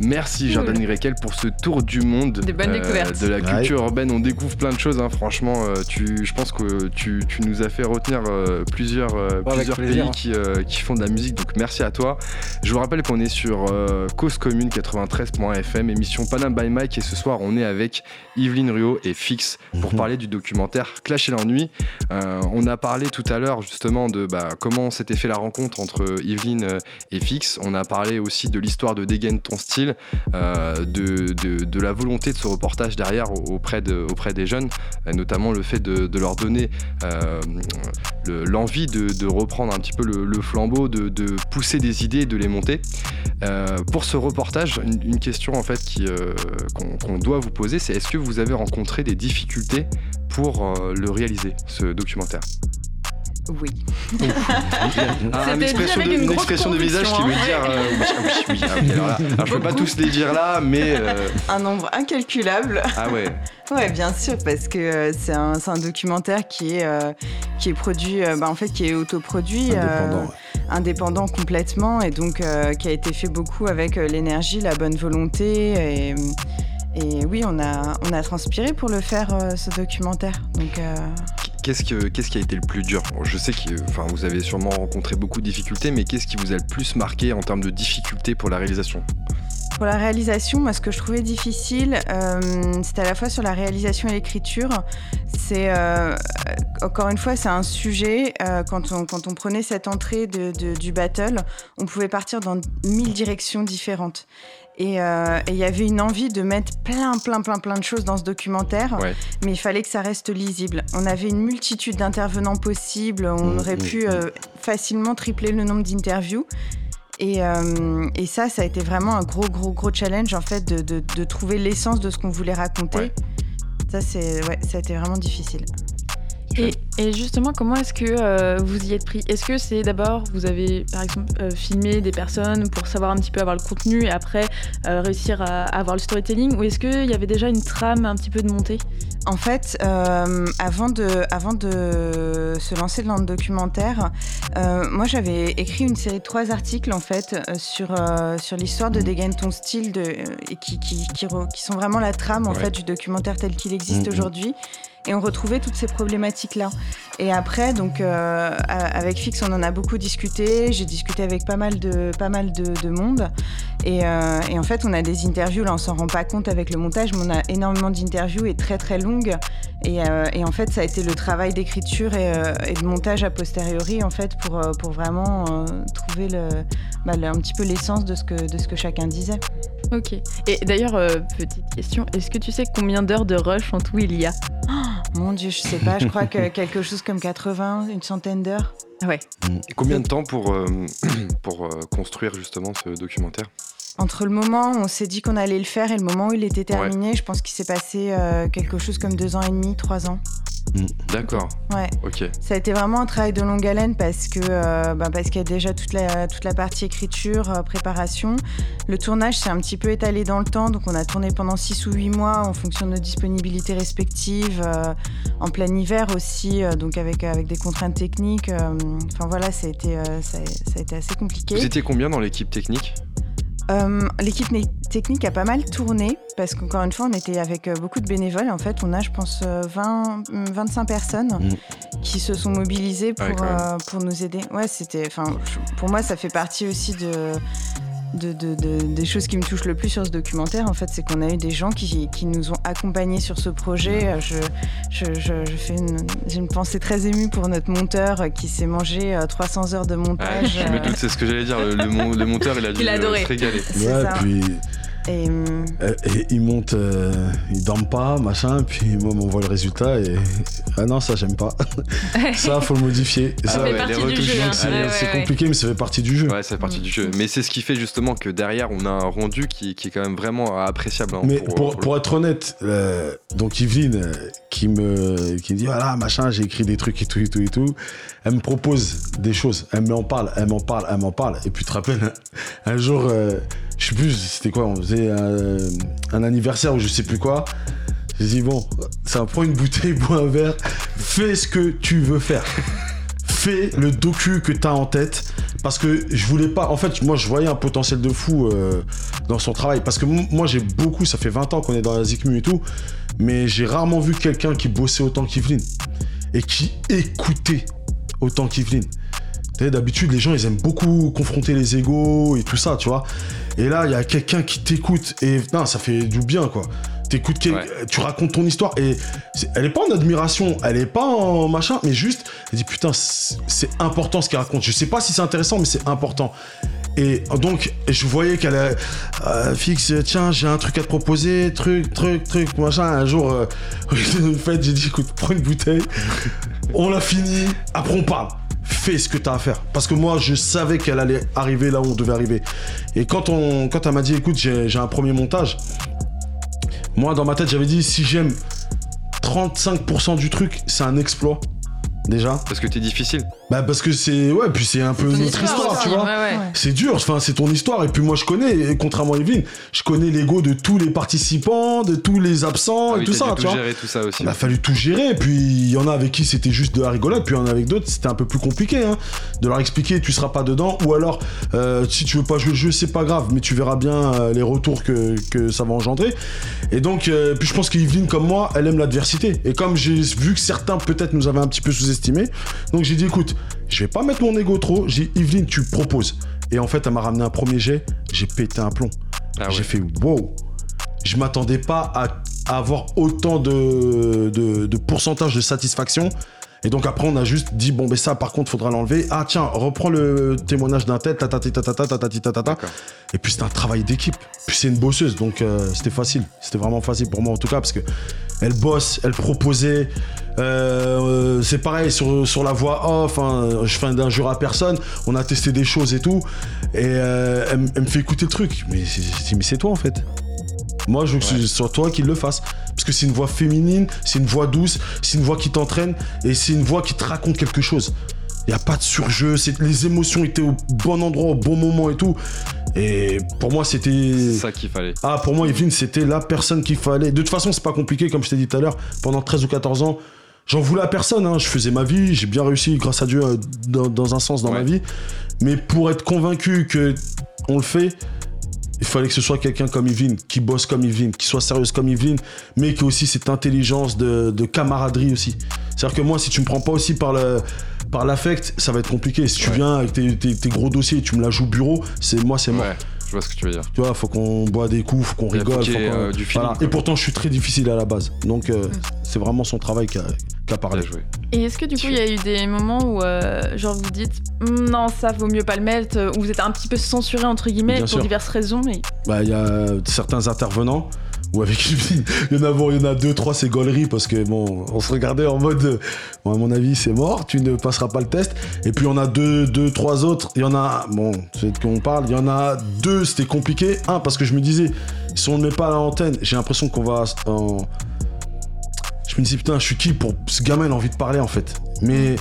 S1: Merci. Jordan Grekel pour ce tour du monde
S2: Des bonnes découvertes.
S1: de la culture urbaine. On découvre plein de choses, hein. franchement. euh, tu, je pense que tu, tu nous as fait retenir euh, plusieurs, euh,
S3: Ouais,
S1: pays qui, euh, qui font de la musique, donc merci à toi. Je vous rappelle qu'on est sur euh, Cause Commune 93.fm, émission Panam by Mike, et ce soir on est avec Yveline Ruot et Fix pour
S8: Mhm.
S1: parler du documentaire Clash et l'ennui. Euh, on a parlé tout à l'heure justement de bah, comment s'était fait la rencontre entre Yveline euh, et Fix. On a parlé aussi de l'histoire de Dégaine ton style, euh, de, la volonté de ce reportage derrière au- auprès, de- auprès des jeunes, et notamment le fait de, leur donner euh, le- l'envie de, reprendre un petit peu le, flambeau, de, pousser des idées, de les monter. Euh, pour ce reportage, une, question en fait euh, qu'on doit vous poser, c'est est-ce que vous avez rencontré des difficultés pour euh, le réaliser, ce documentaire?
S4: Oui.
S2: C'était
S1: une expression, de,
S2: une
S1: expression de visage qui veut
S2: conviction,
S1: dire
S2: hein.
S1: euh, oui, ah oui, ah oui, alors là, alors je peux pas tous les dire là, mais euh,
S4: Un nombre incalculable.
S1: ah ouais,
S4: Ouais, bien sûr, parce que euh, c'est un, un documentaire qui est, euh, qui est produit, bah, en fait, qui est autoproduit,
S8: Indépendant. ouais.
S4: indépendant complètement, et donc qui a été fait beaucoup avec l'énergie, la bonne volonté et, et oui, on a, on a transpiré pour le faire, ce documentaire. Donc,
S1: Qu'est-ce, que, qu'est-ce qui a été le plus dur? Je sais que enfin, vous avez sûrement rencontré beaucoup de difficultés, mais qu'est-ce qui vous a le plus marqué en termes de difficultés pour la réalisation?
S4: Pour la réalisation, moi, ce que je trouvais difficile, euh, c'était à la fois sur la réalisation et l'écriture. C'est euh, encore une fois, c'est un sujet. Euh, quand, on, prenait cette entrée du battle, on pouvait partir dans mille directions différentes. Et il y avait une envie de mettre plein, plein, plein, plein de choses dans ce documentaire, mais il fallait que ça reste lisible. On avait une multitude d'intervenants possibles, on mmh, aurait mmh, pu mmh. facilement tripler le nombre d'interviews. Euh, et, ça, ça a été vraiment un gros, gros, gros challenge en fait de, trouver l'essence de ce qu'on voulait raconter. Ça, c'est, ouais, ça a été vraiment difficile.
S2: Et, justement, comment est-ce que euh, vous y êtes pris? Est-ce que c'est d'abord, vous avez par exemple euh, filmé des personnes pour savoir un petit peu avoir le contenu et après euh, réussir à, avoir le storytelling? Ou est-ce qu'il y avait déjà une trame un petit peu de montée?
S4: En fait, avant, de, avant de se lancer dans le documentaire, moi j'avais écrit une série de trois articles en fait sur, sur l'histoire de Dégaine ton style de, et qui, qui, qui, sont vraiment la trame en fait du documentaire tel qu'il existe aujourd'hui. Et on retrouvait toutes ces problématiques-là. Et après, donc, euh, avec Fix, on en a beaucoup discuté. J'ai discuté avec pas mal de, pas mal de, monde. Euh, et, en fait, on a des interviews, là, on s'en rend pas compte avec le montage, mais on a énormément d'interviews et très très longues. Et, euh, en fait, ça a été le travail d'écriture et, de montage a posteriori, en fait, pour, pour vraiment trouver bah, le, un petit peu l'essence de, ce que, de ce que chacun disait.
S2: Ok. Et d'ailleurs, petite question, est-ce que tu sais combien d'heures de rush en tout il y a?
S4: Mon Dieu, je sais pas, je crois que quelque chose comme 80, une centaine d'heures.
S2: Ouais.
S1: Combien de temps pour, euh, pour euh, construire justement ce documentaire?
S4: Entre le moment où on s'est dit qu'on allait le faire et le moment où il était terminé, je pense qu'il s'est passé euh, quelque chose comme deux ans et demi, trois ans.
S1: Mm. D'accord.
S4: Ouais.
S1: Ok.
S4: Ça a été vraiment un travail de longue haleine parce que euh, bah, parce qu'il y a déjà toute la toute la partie écriture, euh, préparation. Le tournage s'est un petit peu étalé dans le temps, donc on a tourné pendant six ou huit mois en fonction de nos disponibilités respectives, en plein hiver aussi, donc avec avec des contraintes techniques. Enfin voilà, ça a été ça, ça a été assez compliqué.
S1: Vous étiez combien dans l'équipe technique?
S4: Euh, l'équipe technique a pas mal tourné parce qu'encore une fois, on était avec euh, beaucoup de bénévoles. En fait, on a, je pense, 20, euh, 25 personnes mm. qui se sont mobilisées pour, pour nous aider. Ouais, c'était, pour moi, ça fait partie aussi de, de, des choses qui me touchent le plus sur ce documentaire, en fait, c'est qu'on a eu des gens qui, qui, nous ont accompagnés sur ce projet. Je, je, je, fais une, j'ai une pensée très émue pour notre monteur qui s'est mangé 300 heures de montage.
S1: je me doute, c'est ce que j'allais dire. Le, le, monteur, il a dû se régaler.
S8: Ouais, puis euh, et, il monte, euh, il dorment pas, machin, puis moi on voit le résultat et ah non ça j'aime pas. ça faut le modifier.
S2: ça,
S8: hein. c'est compliqué mais ça fait partie du jeu.
S1: Ouais, ça fait partie du jeu. Mais c'est ce qui fait justement que derrière on a un rendu qui, est quand même vraiment appréciable. Hein,
S8: mais pour, être honnête, euh, donc Yveline qui me qui me dit voilà machin j'ai écrit des trucs et tout et tout et tout, elle me propose des choses, elle m'en parle, elle m'en parle, elle m'en parle et puis tu te rappelles un jour je sais plus, c'était quoi, on faisait un, anniversaire ou je sais plus quoi. J'ai dit, bon, ça prend une bouteille, bois un verre, fais ce que tu veux faire. fais le docu que tu as en tête. Parce que je voulais pas. En fait, moi, je voyais un potentiel de fou euh, dans son travail. Parce que moi, j'ai beaucoup. Ça fait 20 ans qu'on est dans la ZICMU et tout. Mais j'ai rarement vu quelqu'un qui bossait autant qu'Yveline. Et qui écoutait autant qu'Yveline. D'habitude, les gens, ils aiment beaucoup confronter les égaux et tout ça, tu vois. Et là, il y a quelqu'un qui t'écoute et non, ça fait du bien, quoi. T'écoutes, tu racontes ton histoire et elle est pas en admiration, elle est pas en machin, mais juste, elle dit putain, c'est important ce qu'elle raconte. Je sais pas si c'est intéressant, mais c'est important. Et donc, je voyais qu'elle a euh, fixe, tiens, j'ai un truc à te proposer, truc, truc, truc, machin. Un jour, euh, fait, j'ai dit, écoute, prends une bouteille, on l'a fini, après on parle fais ce que tu as à faire. Parce que moi, je savais qu'elle allait arriver là où on devait arriver. Et quand, on, quand elle m'a dit, écoute, j'ai un premier montage, moi, dans ma tête, j'avais dit, si j'aime 35% du truc, c'est un exploit. Déjà.
S1: Parce que t'es difficile.
S8: Bah parce que c'est ouais puis c'est un peu notre histoire, tu vois. C'est dur, enfin c'est ton histoire et puis moi je connais et contrairement à Evelyne, je connais l'ego de tous les participants, de tous les absents
S1: ah
S8: et tout ça,
S1: tu
S8: vois.
S1: gérer tout ça aussi.
S8: Il a fallu tout gérer puis il y en a avec qui c'était juste de la rigolade puis il y en a avec d'autres c'était un peu plus compliqué hein, de leur expliquer tu seras pas dedans ou alors euh, si tu veux pas jouer le jeu c'est pas grave mais tu verras bien euh, les retours que, que, ça va engendrer et donc euh, puis je pense qu'Evelyne comme moi elle aime l'adversité et comme j'ai vu que certains peut-être nous avaient un petit peu sous-estimé donc j'ai dit écoute je vais pas mettre mon ego trop. J'ai Yveline, tu proposes. Et en fait, elle m'a ramené un premier jet. J'ai pété un plomb. Ah j'ai fait wow. Je m'attendais pas à, avoir autant de, de, pourcentage de satisfaction. Et donc après, on a juste dit, bon, ben ça, par contre, faudra l'enlever. Ah, tiens, reprends le témoignage d'un tête, Et puis, c'était un travail d'équipe. Puis, c'est une bosseuse, donc euh, c'était facile. C'était vraiment facile pour moi, en tout cas, parce que elle bosse, elle proposait. Euh, c'est pareil sur, la voix off, hein, je fais d'injure à personne, on a testé des choses et tout, et euh, elle, me fait écouter le truc. Mais c'est toi en fait. Moi, je veux que ce soit toi qui le fasse. Parce que c'est une voix féminine, c'est une voix douce, c'est une voix qui t'entraîne et c'est une voix qui te raconte quelque chose. Il n'y a pas de surjeu, les émotions étaient au bon endroit, au bon moment et tout. Et pour moi, c'était.
S1: ça qu'il fallait.
S8: Ah, pour moi, Evelyne, c'était la personne qu'il fallait. De toute façon, c'est pas compliqué, comme je t'ai dit tout à l'heure. Pendant 13 ou 14 ans, j'en voulais à personne. Hein. Je faisais ma vie, j'ai bien réussi, grâce à Dieu, euh, dans, un sens dans ma vie. Mais pour être convaincu que on le fait, il fallait que ce soit quelqu'un comme Yveline, qui bosse comme Yveline, qui soit sérieuse comme Yveline, mais qui a aussi cette intelligence de, camaraderie aussi. C'est-à-dire que moi, si tu me prends pas aussi par le par l'affect, ça va être compliqué. Si tu viens avec tes, gros dossiers et tu me la joues bureau, c'est moi, c'est moi.
S1: Je vois ce que tu veux dire.
S8: Tu vois, faut qu'on boit des coups, faut qu'on rigole. Faut euh, du Et pourtant, je suis très difficile à la base. Donc, euh, c'est vraiment son travail qui a, parlé.
S2: Et est-ce que du coup, il y a eu des moments où, euh, genre, vous dites, hmm, non, ça vaut mieux pas le mettre, où vous êtes un petit peu censuré, entre guillemets, pour diverses raisons
S8: Bah, il y a certains intervenants ou avec il y en a il y en a deux trois c'est gaulerie parce que bon on se regardait en mode bon, à mon avis c'est mort tu ne passeras pas le test. Et puis on a deux deux trois autres. Il y en a bon c'est qu'on parle. Il y en a deux c'était compliqué. Un parce que je me disais si on ne met pas à l'antenne j'ai l'impression qu'on va en... je me disais putain je suis qui pour ce gamin il a envie de parler en fait. Mais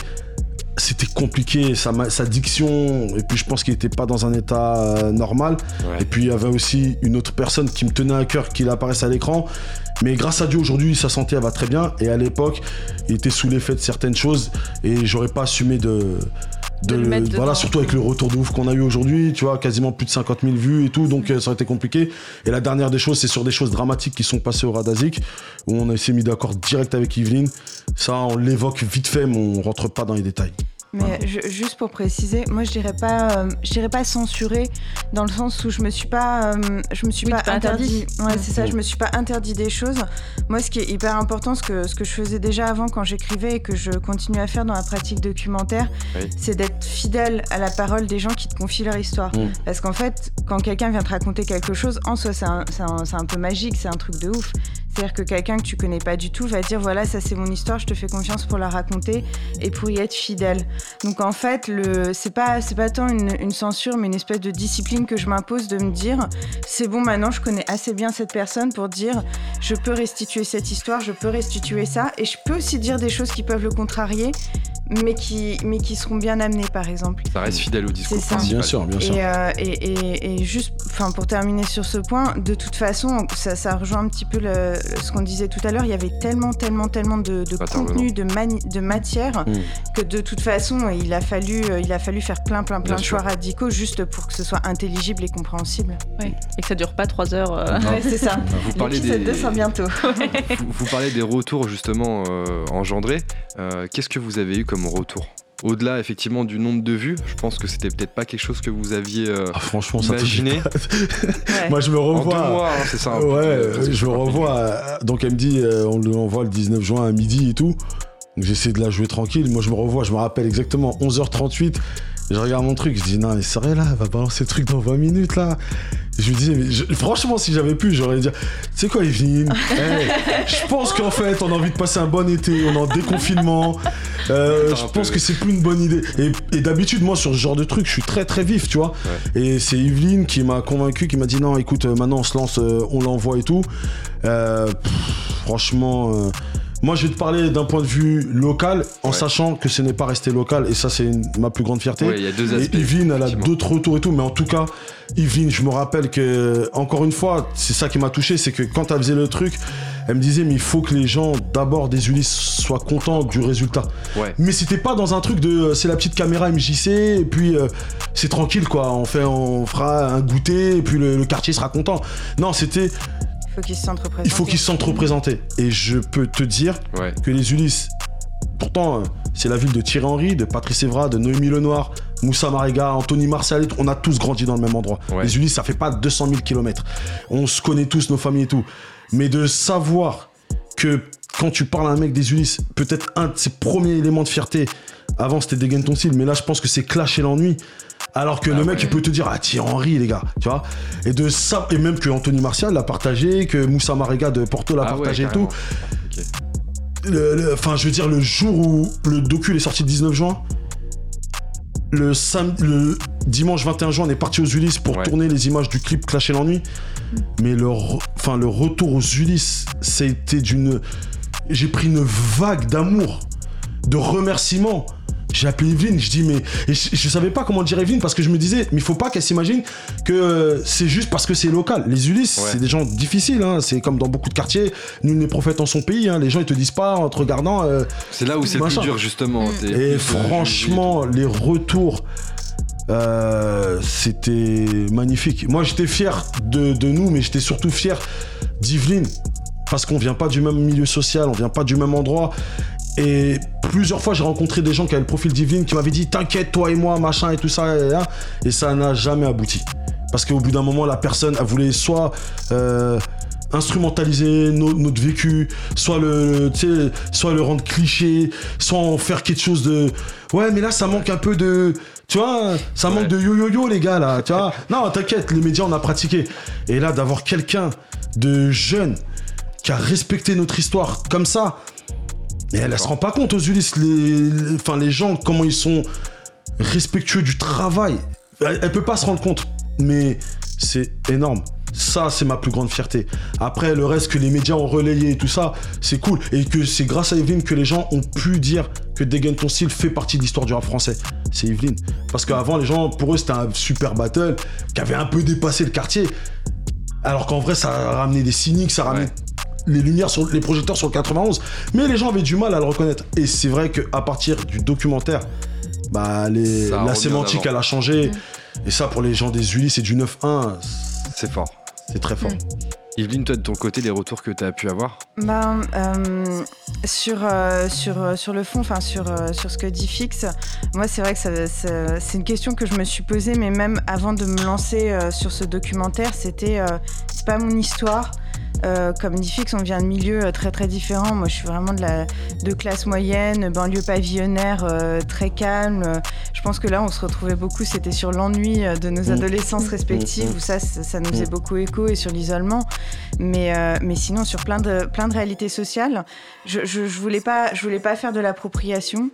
S8: c'était compliqué, sa, sa, diction, et puis je pense qu'il n'était pas dans un état euh, normal. Et puis il y avait aussi une autre personne qui me tenait à cœur qu'il apparaisse à l'écran. Mais grâce à Dieu, aujourd'hui, sa santé va très bien. Et à l'époque, il était sous l'effet de certaines choses, et j'aurais pas assumé de. voilà, surtout avec le retour de ouf qu'on a eu aujourd'hui, tu vois, quasiment plus de 50 000 vues et tout, donc euh, ça a été compliqué. Et la dernière des choses, c'est sur des choses dramatiques qui sont passées au Radazik, où on s'est mis d'accord direct avec Yveline. Ça, on l'évoque vite fait, mais on rentre pas dans les détails.
S4: Mais juste pour préciser, moi je dirais pas, euh, je dirais pas censuré dans le sens où je me suis pas, euh, je me suis pas, interdit. Ouais, c'est ça, je me suis pas interdit des choses. Moi, ce qui est hyper important, ce que ce que je faisais déjà avant quand j'écrivais et que je continue à faire dans la pratique documentaire, c'est d'être fidèle à la parole des gens qui te confient leur histoire. Mm. Parce qu'en fait, quand quelqu'un vient te raconter quelque chose, en soi, c'est un, un, un peu magique, c'est un truc de ouf. C'est-à-dire que quelqu'un que tu connais pas du tout va dire voilà, ça c'est mon histoire, je te fais confiance pour la raconter et pour y être fidèle. Donc en fait, le c'est pas c'est pas tant une, censure mais une espèce de discipline que je m'impose de me dire c'est bon maintenant je connais assez bien cette personne pour dire je peux restituer cette histoire, je peux restituer ça et je peux aussi dire des choses qui peuvent le contrarier mais qui, mais qui seront bien amenés, par exemple.
S1: Ça reste fidèle au discours principal.
S8: Bien sûr, bien sûr.
S4: Euh, et, et, et, juste, enfin, pour terminer sur ce point, de toute façon, ça, ça rejoint un petit peu le, ce qu'on disait tout à l'heure. Il y avait tellement, tellement, tellement de, de contenu, de, de matière, hmm. que de toute façon, il a fallu, euh, il a fallu faire plein, plein, plein de choix radicaux juste pour que ce soit intelligible et compréhensible.
S2: Oui. Et que ça dure pas trois heures.
S4: Euh... c'est ça. Vous parlez des... 200 bientôt.
S1: vous, vous, parlez des retours justement euh, engendrés. Qu'est-ce que vous avez eu comme retour au-delà effectivement du nombre de vues, je pense que c'était peut-être pas quelque chose que vous aviez euh, ah, franchement, imaginé.
S8: Moi je me revois.
S1: Hein, c'est ça.
S8: Ouais, je me revois. Donc elle me dit, euh, on l'envoie le 19 juin à midi et tout. Donc j'essaie de la jouer tranquille. Moi je me revois, je me rappelle exactement 11h38. Je regarde mon truc, je dis non mais sérieux là, va balancer le truc dans 20 minutes là. Je me disais, mais franchement si j'avais pu, j'aurais dit, tu sais quoi Evelyne? Je pense qu'en fait on a envie de passer un bon été, on est en déconfinement. Euh, je pense que c'est plus une bonne idée. Et, d'habitude moi sur ce genre de truc, je suis très très vif, tu vois. Et c'est Evelyne qui m'a convaincu, qui m'a dit non écoute, euh, maintenant on se lance, euh, on l'envoie et tout. franchement Moi, je vais te parler d'un point de vue local, en sachant que ce n'est pas resté local, et ça, c'est ma plus grande fierté.
S1: il y a deux aspects.
S8: Et Yveline, elle a d'autres retours et tout, mais en tout cas, Yveline, je me rappelle que, encore une fois, c'est ça qui m'a touché, c'est que quand elle faisait le truc, elle me disait, mais il faut que les gens, d'abord des Ulysses, soient contents du résultat. Mais c'était pas dans un truc de, euh, c'est la petite caméra MJC, et puis euh, c'est tranquille, quoi. On, fait, on fera un goûter, et puis le, quartier sera content. Non, c'était.
S4: Il faut qu'ils se sentent représentés.
S8: Il faut qu'ils se sentent représentés. Et je peux te dire que les Ulysses, pourtant, euh, c'est la ville de Thierry Henry, de Patrice Evra, de Noémie Lenoir, Moussa Mariga, Anthony Martial, on a tous grandi dans le même endroit. Les Ulysses, ça fait pas 200 000 km. On se connaît tous, nos familles et tout. Mais de savoir que quand tu parles à un mec des Ulysses, peut-être un de ses premiers éléments de fierté, avant c'était dégaine ton style, mais là je pense que c'est clasher l'ennui. Alors que ah le mec, il peut te dire, ah, Thierry Henry, les gars, tu vois. Et de ça, et même que Anthony Martial l'a partagé, que Moussa Mariga de Porto l'a ah partagé et tout. Enfin, je veux dire, le jour où le docu est sorti le 19 juin, le, le dimanche 21 juin, on est parti aux Ulysses pour tourner les images du clip Clasher l'ennui. Mais le, enfin, le retour aux Ulysses, c'était d'une. J'ai pris une vague d'amour, de remerciements. J'ai appelé Evelyne, je dis mais je, savais pas comment dire Evelyne parce que je me disais mais il faut pas qu'elle s'imagine que c'est juste parce que c'est local. Les Ulysses, c'est des gens difficiles, hein. c'est comme dans beaucoup de quartiers, nul n'est prophète en son pays, hein. les gens ils te disent pas en te regardant. Euh,
S1: c'est là où c'est le plus dur justement.
S8: Et franchement, les retours. Euh, c'était magnifique. Moi, j'étais fier de, de, nous, mais j'étais surtout fier d'Yveline. Parce qu'on vient pas du même milieu social, on vient pas du même endroit. Et plusieurs fois, j'ai rencontré des gens qui avaient le profil divine qui m'avaient dit T'inquiète, toi et moi, machin et tout ça. Et, ça n'a jamais abouti. Parce qu'au bout d'un moment, la personne, a voulu soit. Euh, instrumentaliser notre vécu, soit le, soit le rendre cliché, soit en faire quelque chose de. Ouais, mais là, ça manque un peu de. Tu vois, ça manque de yo-yo-yo, les gars, là. Tu vois, non, t'inquiète, les médias, on a pratiqué. Et là, d'avoir quelqu'un de jeune qui a respecté notre histoire comme ça, et elle, elle se rend pas compte aux Ulysses, les, enfin, les gens, comment ils sont respectueux du travail. Elle, elle peut pas se rendre compte, mais c'est énorme. Ça, c'est ma plus grande fierté. Après, le reste que les médias ont relayé et tout ça, c'est cool. Et que c'est grâce à Evelyne que les gens ont pu dire que Dégaine ton style fait partie de l'histoire du rap français. C'est Evelyne. Parce qu'avant, les gens, pour eux, c'était un super battle qui avait un peu dépassé le quartier. Alors qu'en vrai, ça a ramené des cyniques, ça a ramené les lumières sur les projecteurs sur le 91. Mais les gens avaient du mal à le reconnaître. Et c'est vrai qu'à partir du documentaire, bah, la sémantique, elle a changé. Et ça, pour les gens des Ulysses et du 9-1,
S1: c'est fort.
S8: C'est très fort.
S1: Yveline, toi de ton côté, les retours que tu as pu avoir?
S4: Ben, euh, sur, euh, sur, euh, sur le fond, enfin sur, sur ce que dit Fix, moi c'est vrai que c'est une question que je me suis posée, mais même avant de me lancer sur ce documentaire, c'était c'est pas mon histoire. Euh, comme dit Fix, on vient de milieux euh, très très différents. Moi, je suis vraiment de, la, de classe moyenne, banlieue pavillonnaire, euh, très calme. Je pense que là, on se retrouvait beaucoup, c'était sur l'ennui de nos mmh. adolescences mmh. respectives, où ça, ça, nous faisait mmh. beaucoup écho, et sur l'isolement. Mais, mais sinon, sur plein de, plein de réalités sociales, je, je, voulais, pas, je voulais pas faire de l'appropriation.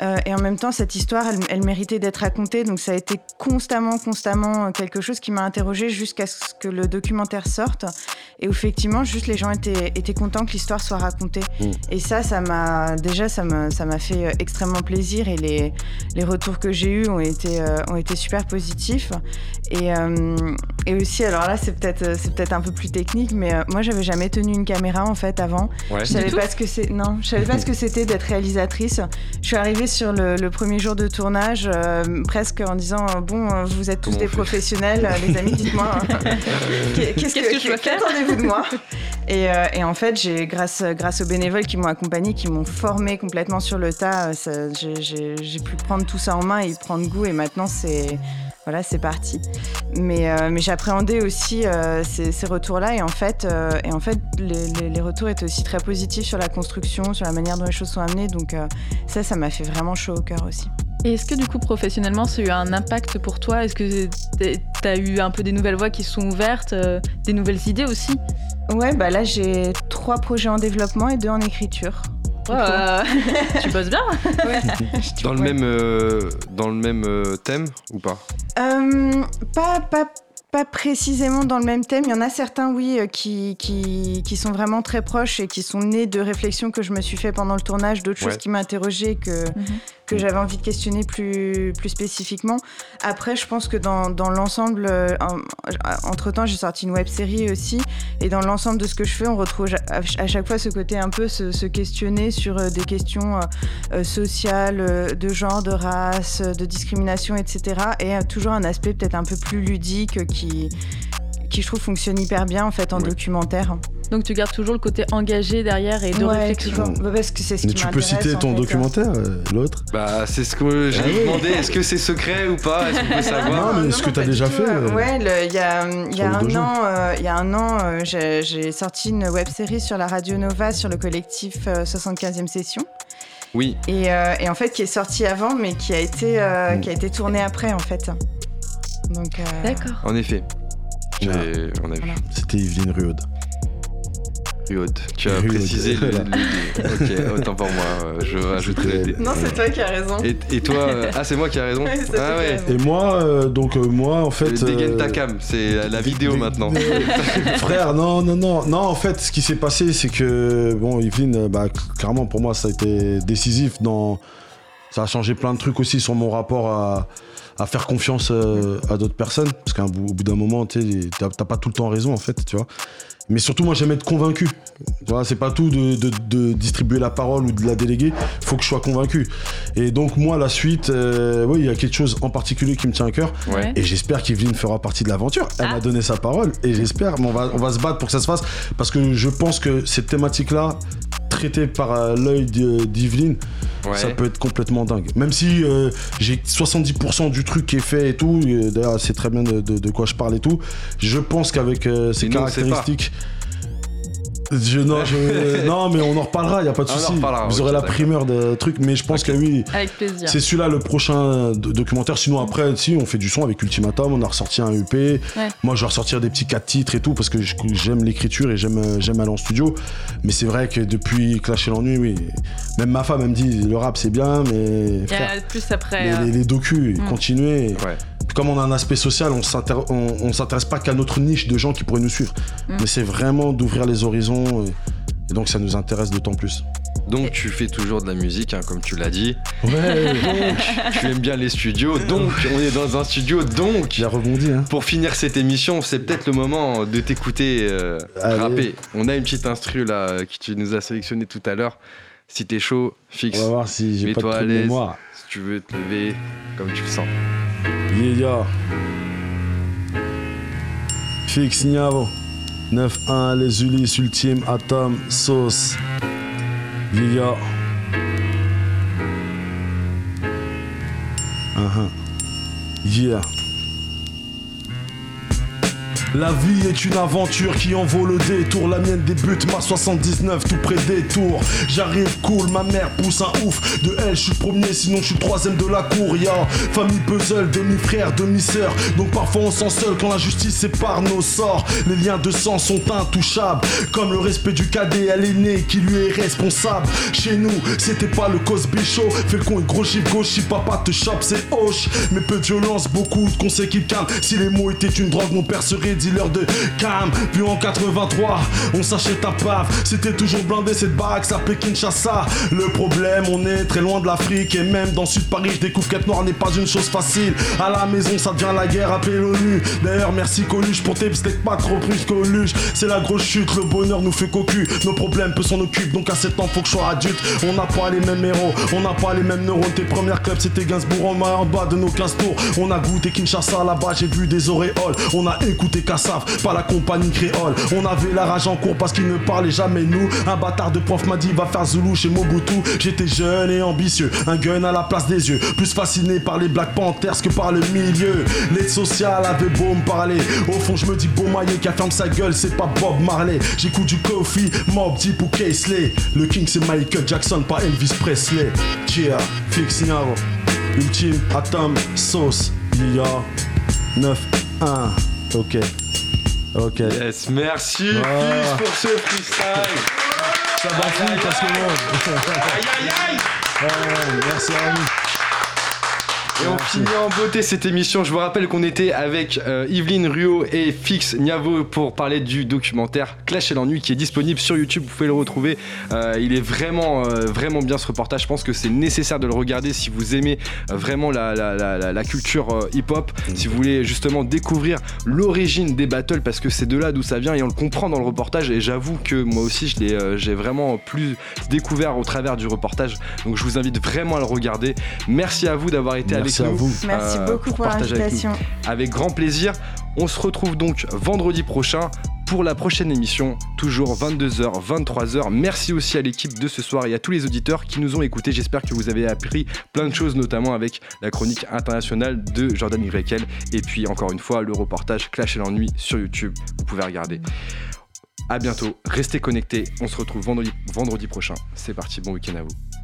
S4: Et en même temps, cette histoire, elle, elle méritait d'être racontée. Donc, ça a été constamment, constamment quelque chose qui m'a interrogée jusqu'à ce que le documentaire sorte. Et effectivement, juste les gens étaient, étaient contents que l'histoire soit racontée. Mm. Et ça, ça m'a déjà, ça m'a, ça m'a fait euh, extrêmement plaisir et les, les retours que j'ai eus ont été, euh, ont été super positifs. Et, euh, et aussi, alors là, c'est peut-être, c'est peut-être un peu plus technique, mais moi, j'avais jamais tenu une caméra en fait avant. Je savais pas ce que c'est. Non, je savais pas ce que c'était d'être réalisatrice. Je suis arrivée sur le, premier jour de tournage, presque en disant bon, vous êtes tous des professionnels, les amis, dites-moi.
S2: qu'est-ce, que, que, je dois faire
S4: Qu'attendez-vous de moi euh, et, en fait, j'ai grâce, grâce aux bénévoles qui m'ont accompagné, qui m'ont formé complètement sur le tas, euh, j'ai pu prendre tout ça en main et y prendre goût. Et maintenant, c'est voilà, c'est parti. Mais, euh, mais j'appréhendais aussi ces, retours-là et en fait, et en fait les, les, retours étaient aussi très positifs sur la construction, sur la manière dont les choses sont amenées. Donc ça, ça m'a fait vraiment chaud au cœur aussi.
S2: Et est-ce que du coup professionnellement ça a eu un impact pour toi? Est-ce que tu as eu un peu des nouvelles voies qui sont ouvertes, des nouvelles idées aussi?
S4: Ouais, bah là j'ai trois projets en développement et deux en écriture.
S2: tu bosses bien?
S1: Dans, le même, euh, dans le même euh, thème ou pas?
S4: Euh, pas, pas pas précisément dans le même thème. Il y en a certains, oui, euh, qui, qui, qui, sont vraiment très proches et qui sont nés de réflexions que je me suis fait pendant le tournage, d'autres choses qui m'interrogeaient que, mhm. Que j'avais envie de questionner plus, plus spécifiquement. Après, je pense que dans, dans l'ensemble, euh, entre-temps, j'ai sorti une web série aussi, et dans l'ensemble de ce que je fais, on retrouve à chaque fois ce côté un peu se, questionner sur euh, des questions sociales, de genre, de race, de discrimination, etc. Et toujours un aspect peut-être un peu plus ludique qui, qui je trouve fonctionne hyper bien en fait en documentaire.
S2: Donc tu gardes toujours le côté engagé derrière et de réflexion.
S4: Bah, parce que c'est ce
S8: Mais tu peux citer ton documentaire, euh, l'autre?
S1: Bah c'est ce que j'ai ah demandé. Est-ce que c'est secret ou pas? Est-ce qu'on peut savoir?
S8: Non, mais ce que tu as déjà fait. Euh,
S4: ouais, il y, a, y a un an, il y a un an, j'ai sorti une web série sur la Radio Nova sur le collectif 75e session.
S1: Oui.
S4: Et, et, en fait qui est sorti avant, mais qui a été mm. qui a été tourné après en fait. Donc.
S2: D'accord.
S1: En effet.
S8: C'était Yveline Ruode.
S1: Tu as précisé le, Ok, autant pour moi. Euh, je rajouterai.
S4: Non, c'est toi qui as raison.
S1: Et, toi euh, Ah, c'est moi qui ai raison. ah
S8: ouais. Et moi, euh, donc moi, en fait.
S1: Dégaine ta cam. C'est la vidéo maintenant.
S8: Frère, non, non, non, non. En fait, ce qui s'est passé, c'est que bon, Yveline, bah, clairement pour moi, ça a été décisif dans. Ça a changé plein de trucs aussi sur mon rapport à à faire confiance euh, à d'autres personnes. Parce qu'au bout, bout d'un moment, tu t'as pas tout le temps raison, en fait, tu vois. Mais surtout, moi, j'aime être convaincu. Vois, c'est pas tout de, distribuer la parole ou de la déléguer. Il faut que je sois convaincu. Et donc, moi, la suite, euh, oui, il y a quelque chose en particulier qui me tient à cœur. Et j'espère qu'Evelyne fera partie de l'aventure. Elle m'a ah. donné sa parole. Et j'espère, on va, on va se battre pour que ça se fasse. Parce que je pense que cette thématique-là, traitée par euh, l'œil d'Yveline, ça peut être complètement dingue. Même si euh, j'ai 70% du truc qui est fait et tout, d'ailleurs c'est très bien de, quoi je parle et tout, je pense qu'avec euh, ces caractéristiques, non, mais on en reparlera, il n'y a pas de souci. Vous aurez la primeur de trucs, mais je pense que oui. C'est celui-là le prochain documentaire. Sinon, après, si, on fait du son avec Ultimatum, on a ressorti un EP. Moi, je vais ressortir des petits 4 titres et tout, parce que j'aime l'écriture et j'aime aller en studio. Mais c'est vrai que depuis Clash et l'ennui, oui. Même ma femme, elle me dit le rap, c'est bien, mais.
S2: plus après.
S8: Les, les, docus, mm. continuer. Ouais comme on a un aspect social, on ne s'intéresse pas qu'à notre niche de gens qui pourraient nous suivre. Mm. Mais c'est vraiment d'ouvrir les horizons. Et, donc ça nous intéresse d'autant plus.
S1: Donc tu fais toujours de la musique, hein, comme tu l'as dit.
S8: Ouais.
S1: donc tu aimes bien les studios. Donc on est dans un studio. Donc
S8: j'ai rebondi. Hein.
S1: Pour finir cette émission, c'est peut-être le moment de t'écouter euh, rapper. On a une petite instru là que tu nous as sélectionné tout à l'heure. Si t'es chaud, fixe.
S8: On va voir si j'ai pas de, l'aise.
S1: Si tu veux te lever comme tu le sens.
S8: Yeah, Fix Niavo. 9-1, les Ulysses ultimes, Atom, Sauce. Yeah. Uh -huh. Yeah. La vie est une aventure qui en vaut le détour. La mienne débute ma 79 tout près des tours. J'arrive cool, ma mère pousse un ouf. De elle, je suis premier, sinon je suis troisième de la cour. Ya, famille puzzle, demi-frère, demi-sœur. Donc parfois on sent seul quand la justice sépare nos sorts. Les liens de sang sont intouchables. Comme le respect du cadet à l'aîné qui lui est responsable. Chez nous, c'était pas le Cosby Show. Fais le con et gros gauche, si papa te chope, c'est hoche. Mais peu de violence, beaucoup de conseils qui calment. Si les mots étaient une drogue, mon père serait de cam. Puis en 83, on s'achète un paf. C'était toujours blindé cette baraque, ça Kinshasa. Le problème, on est très loin de l'Afrique. Et même dans Sud Paris, je découvre qu'être noir n'est pas une chose facile. À la maison, ça devient la guerre, appelez l'ONU. D'ailleurs, merci Coluche pour tes steaks pas trop plus Coluche. C'est la grosse chute, le bonheur nous fait cocu. Nos problèmes peu s'en occupent, donc à 7 ans, faut que je sois adulte. On n'a pas les mêmes héros, on n'a pas les mêmes neurones. Tes premières clubs, c'était Gainsbourg en en bas de nos 15 tours. On a goûté Kinshasa là-bas, j'ai vu des auréoles. On a écouté pas la compagnie créole. On avait la rage en cours parce qu'il ne parlait jamais nous. Un bâtard de prof m'a dit va faire Zulu chez Mobutu. J'étais jeune et ambitieux, un gun à la place des yeux. Plus fasciné par les Black Panthers que par le milieu. L'aide sociale avait beau me parler. Au fond, je me dis beau maillet qui ferme sa gueule, c'est pas Bob Marley. J'écoute du Kofi, Mob Deep ou Casely. Le King c'est Michael Jackson, pas Elvis Presley. Cheer, Fix Niaro. Ultime, Atom, Sauce, Lia, 9, 1. Ok. Ok.
S1: Yes, merci ah. pour ce freestyle.
S8: Ça va parce que
S1: Aïe aïe aïe.
S8: merci à vous.
S1: Et on finit en beauté cette émission. Je vous rappelle qu'on était avec euh, Yveline Ruot et Fix Niavo pour parler du documentaire Clash et l'ennui qui est disponible sur YouTube. Vous pouvez le retrouver. Euh, il est vraiment, euh, vraiment bien ce reportage. Je pense que c'est nécessaire de le regarder si vous aimez vraiment la, la, culture hip-hop, mm. si vous voulez justement découvrir l'origine des battles parce que c'est de là d'où ça vient et on le comprend dans le reportage. Et j'avoue que moi aussi, j'ai vraiment plus découvert au travers du reportage. Donc je vous invite vraiment à le regarder. Merci à vous d'avoir été
S8: avec
S1: nous.
S8: Vous.
S4: Merci euh, beaucoup pour, l'invitation.
S1: Avec, grand plaisir. On se retrouve donc vendredi prochain pour la prochaine émission, toujours 22h, 23h. Merci aussi à l'équipe de ce soir et à tous les auditeurs qui nous ont écoutés. J'espère que vous avez appris plein de choses, notamment avec la chronique internationale de Jordan YL. Et puis encore une fois, le reportage Clash et l'ennui sur YouTube. Vous pouvez regarder. A bientôt, restez connectés. On se retrouve vendredi, vendredi prochain. C'est parti, bon week-end à vous.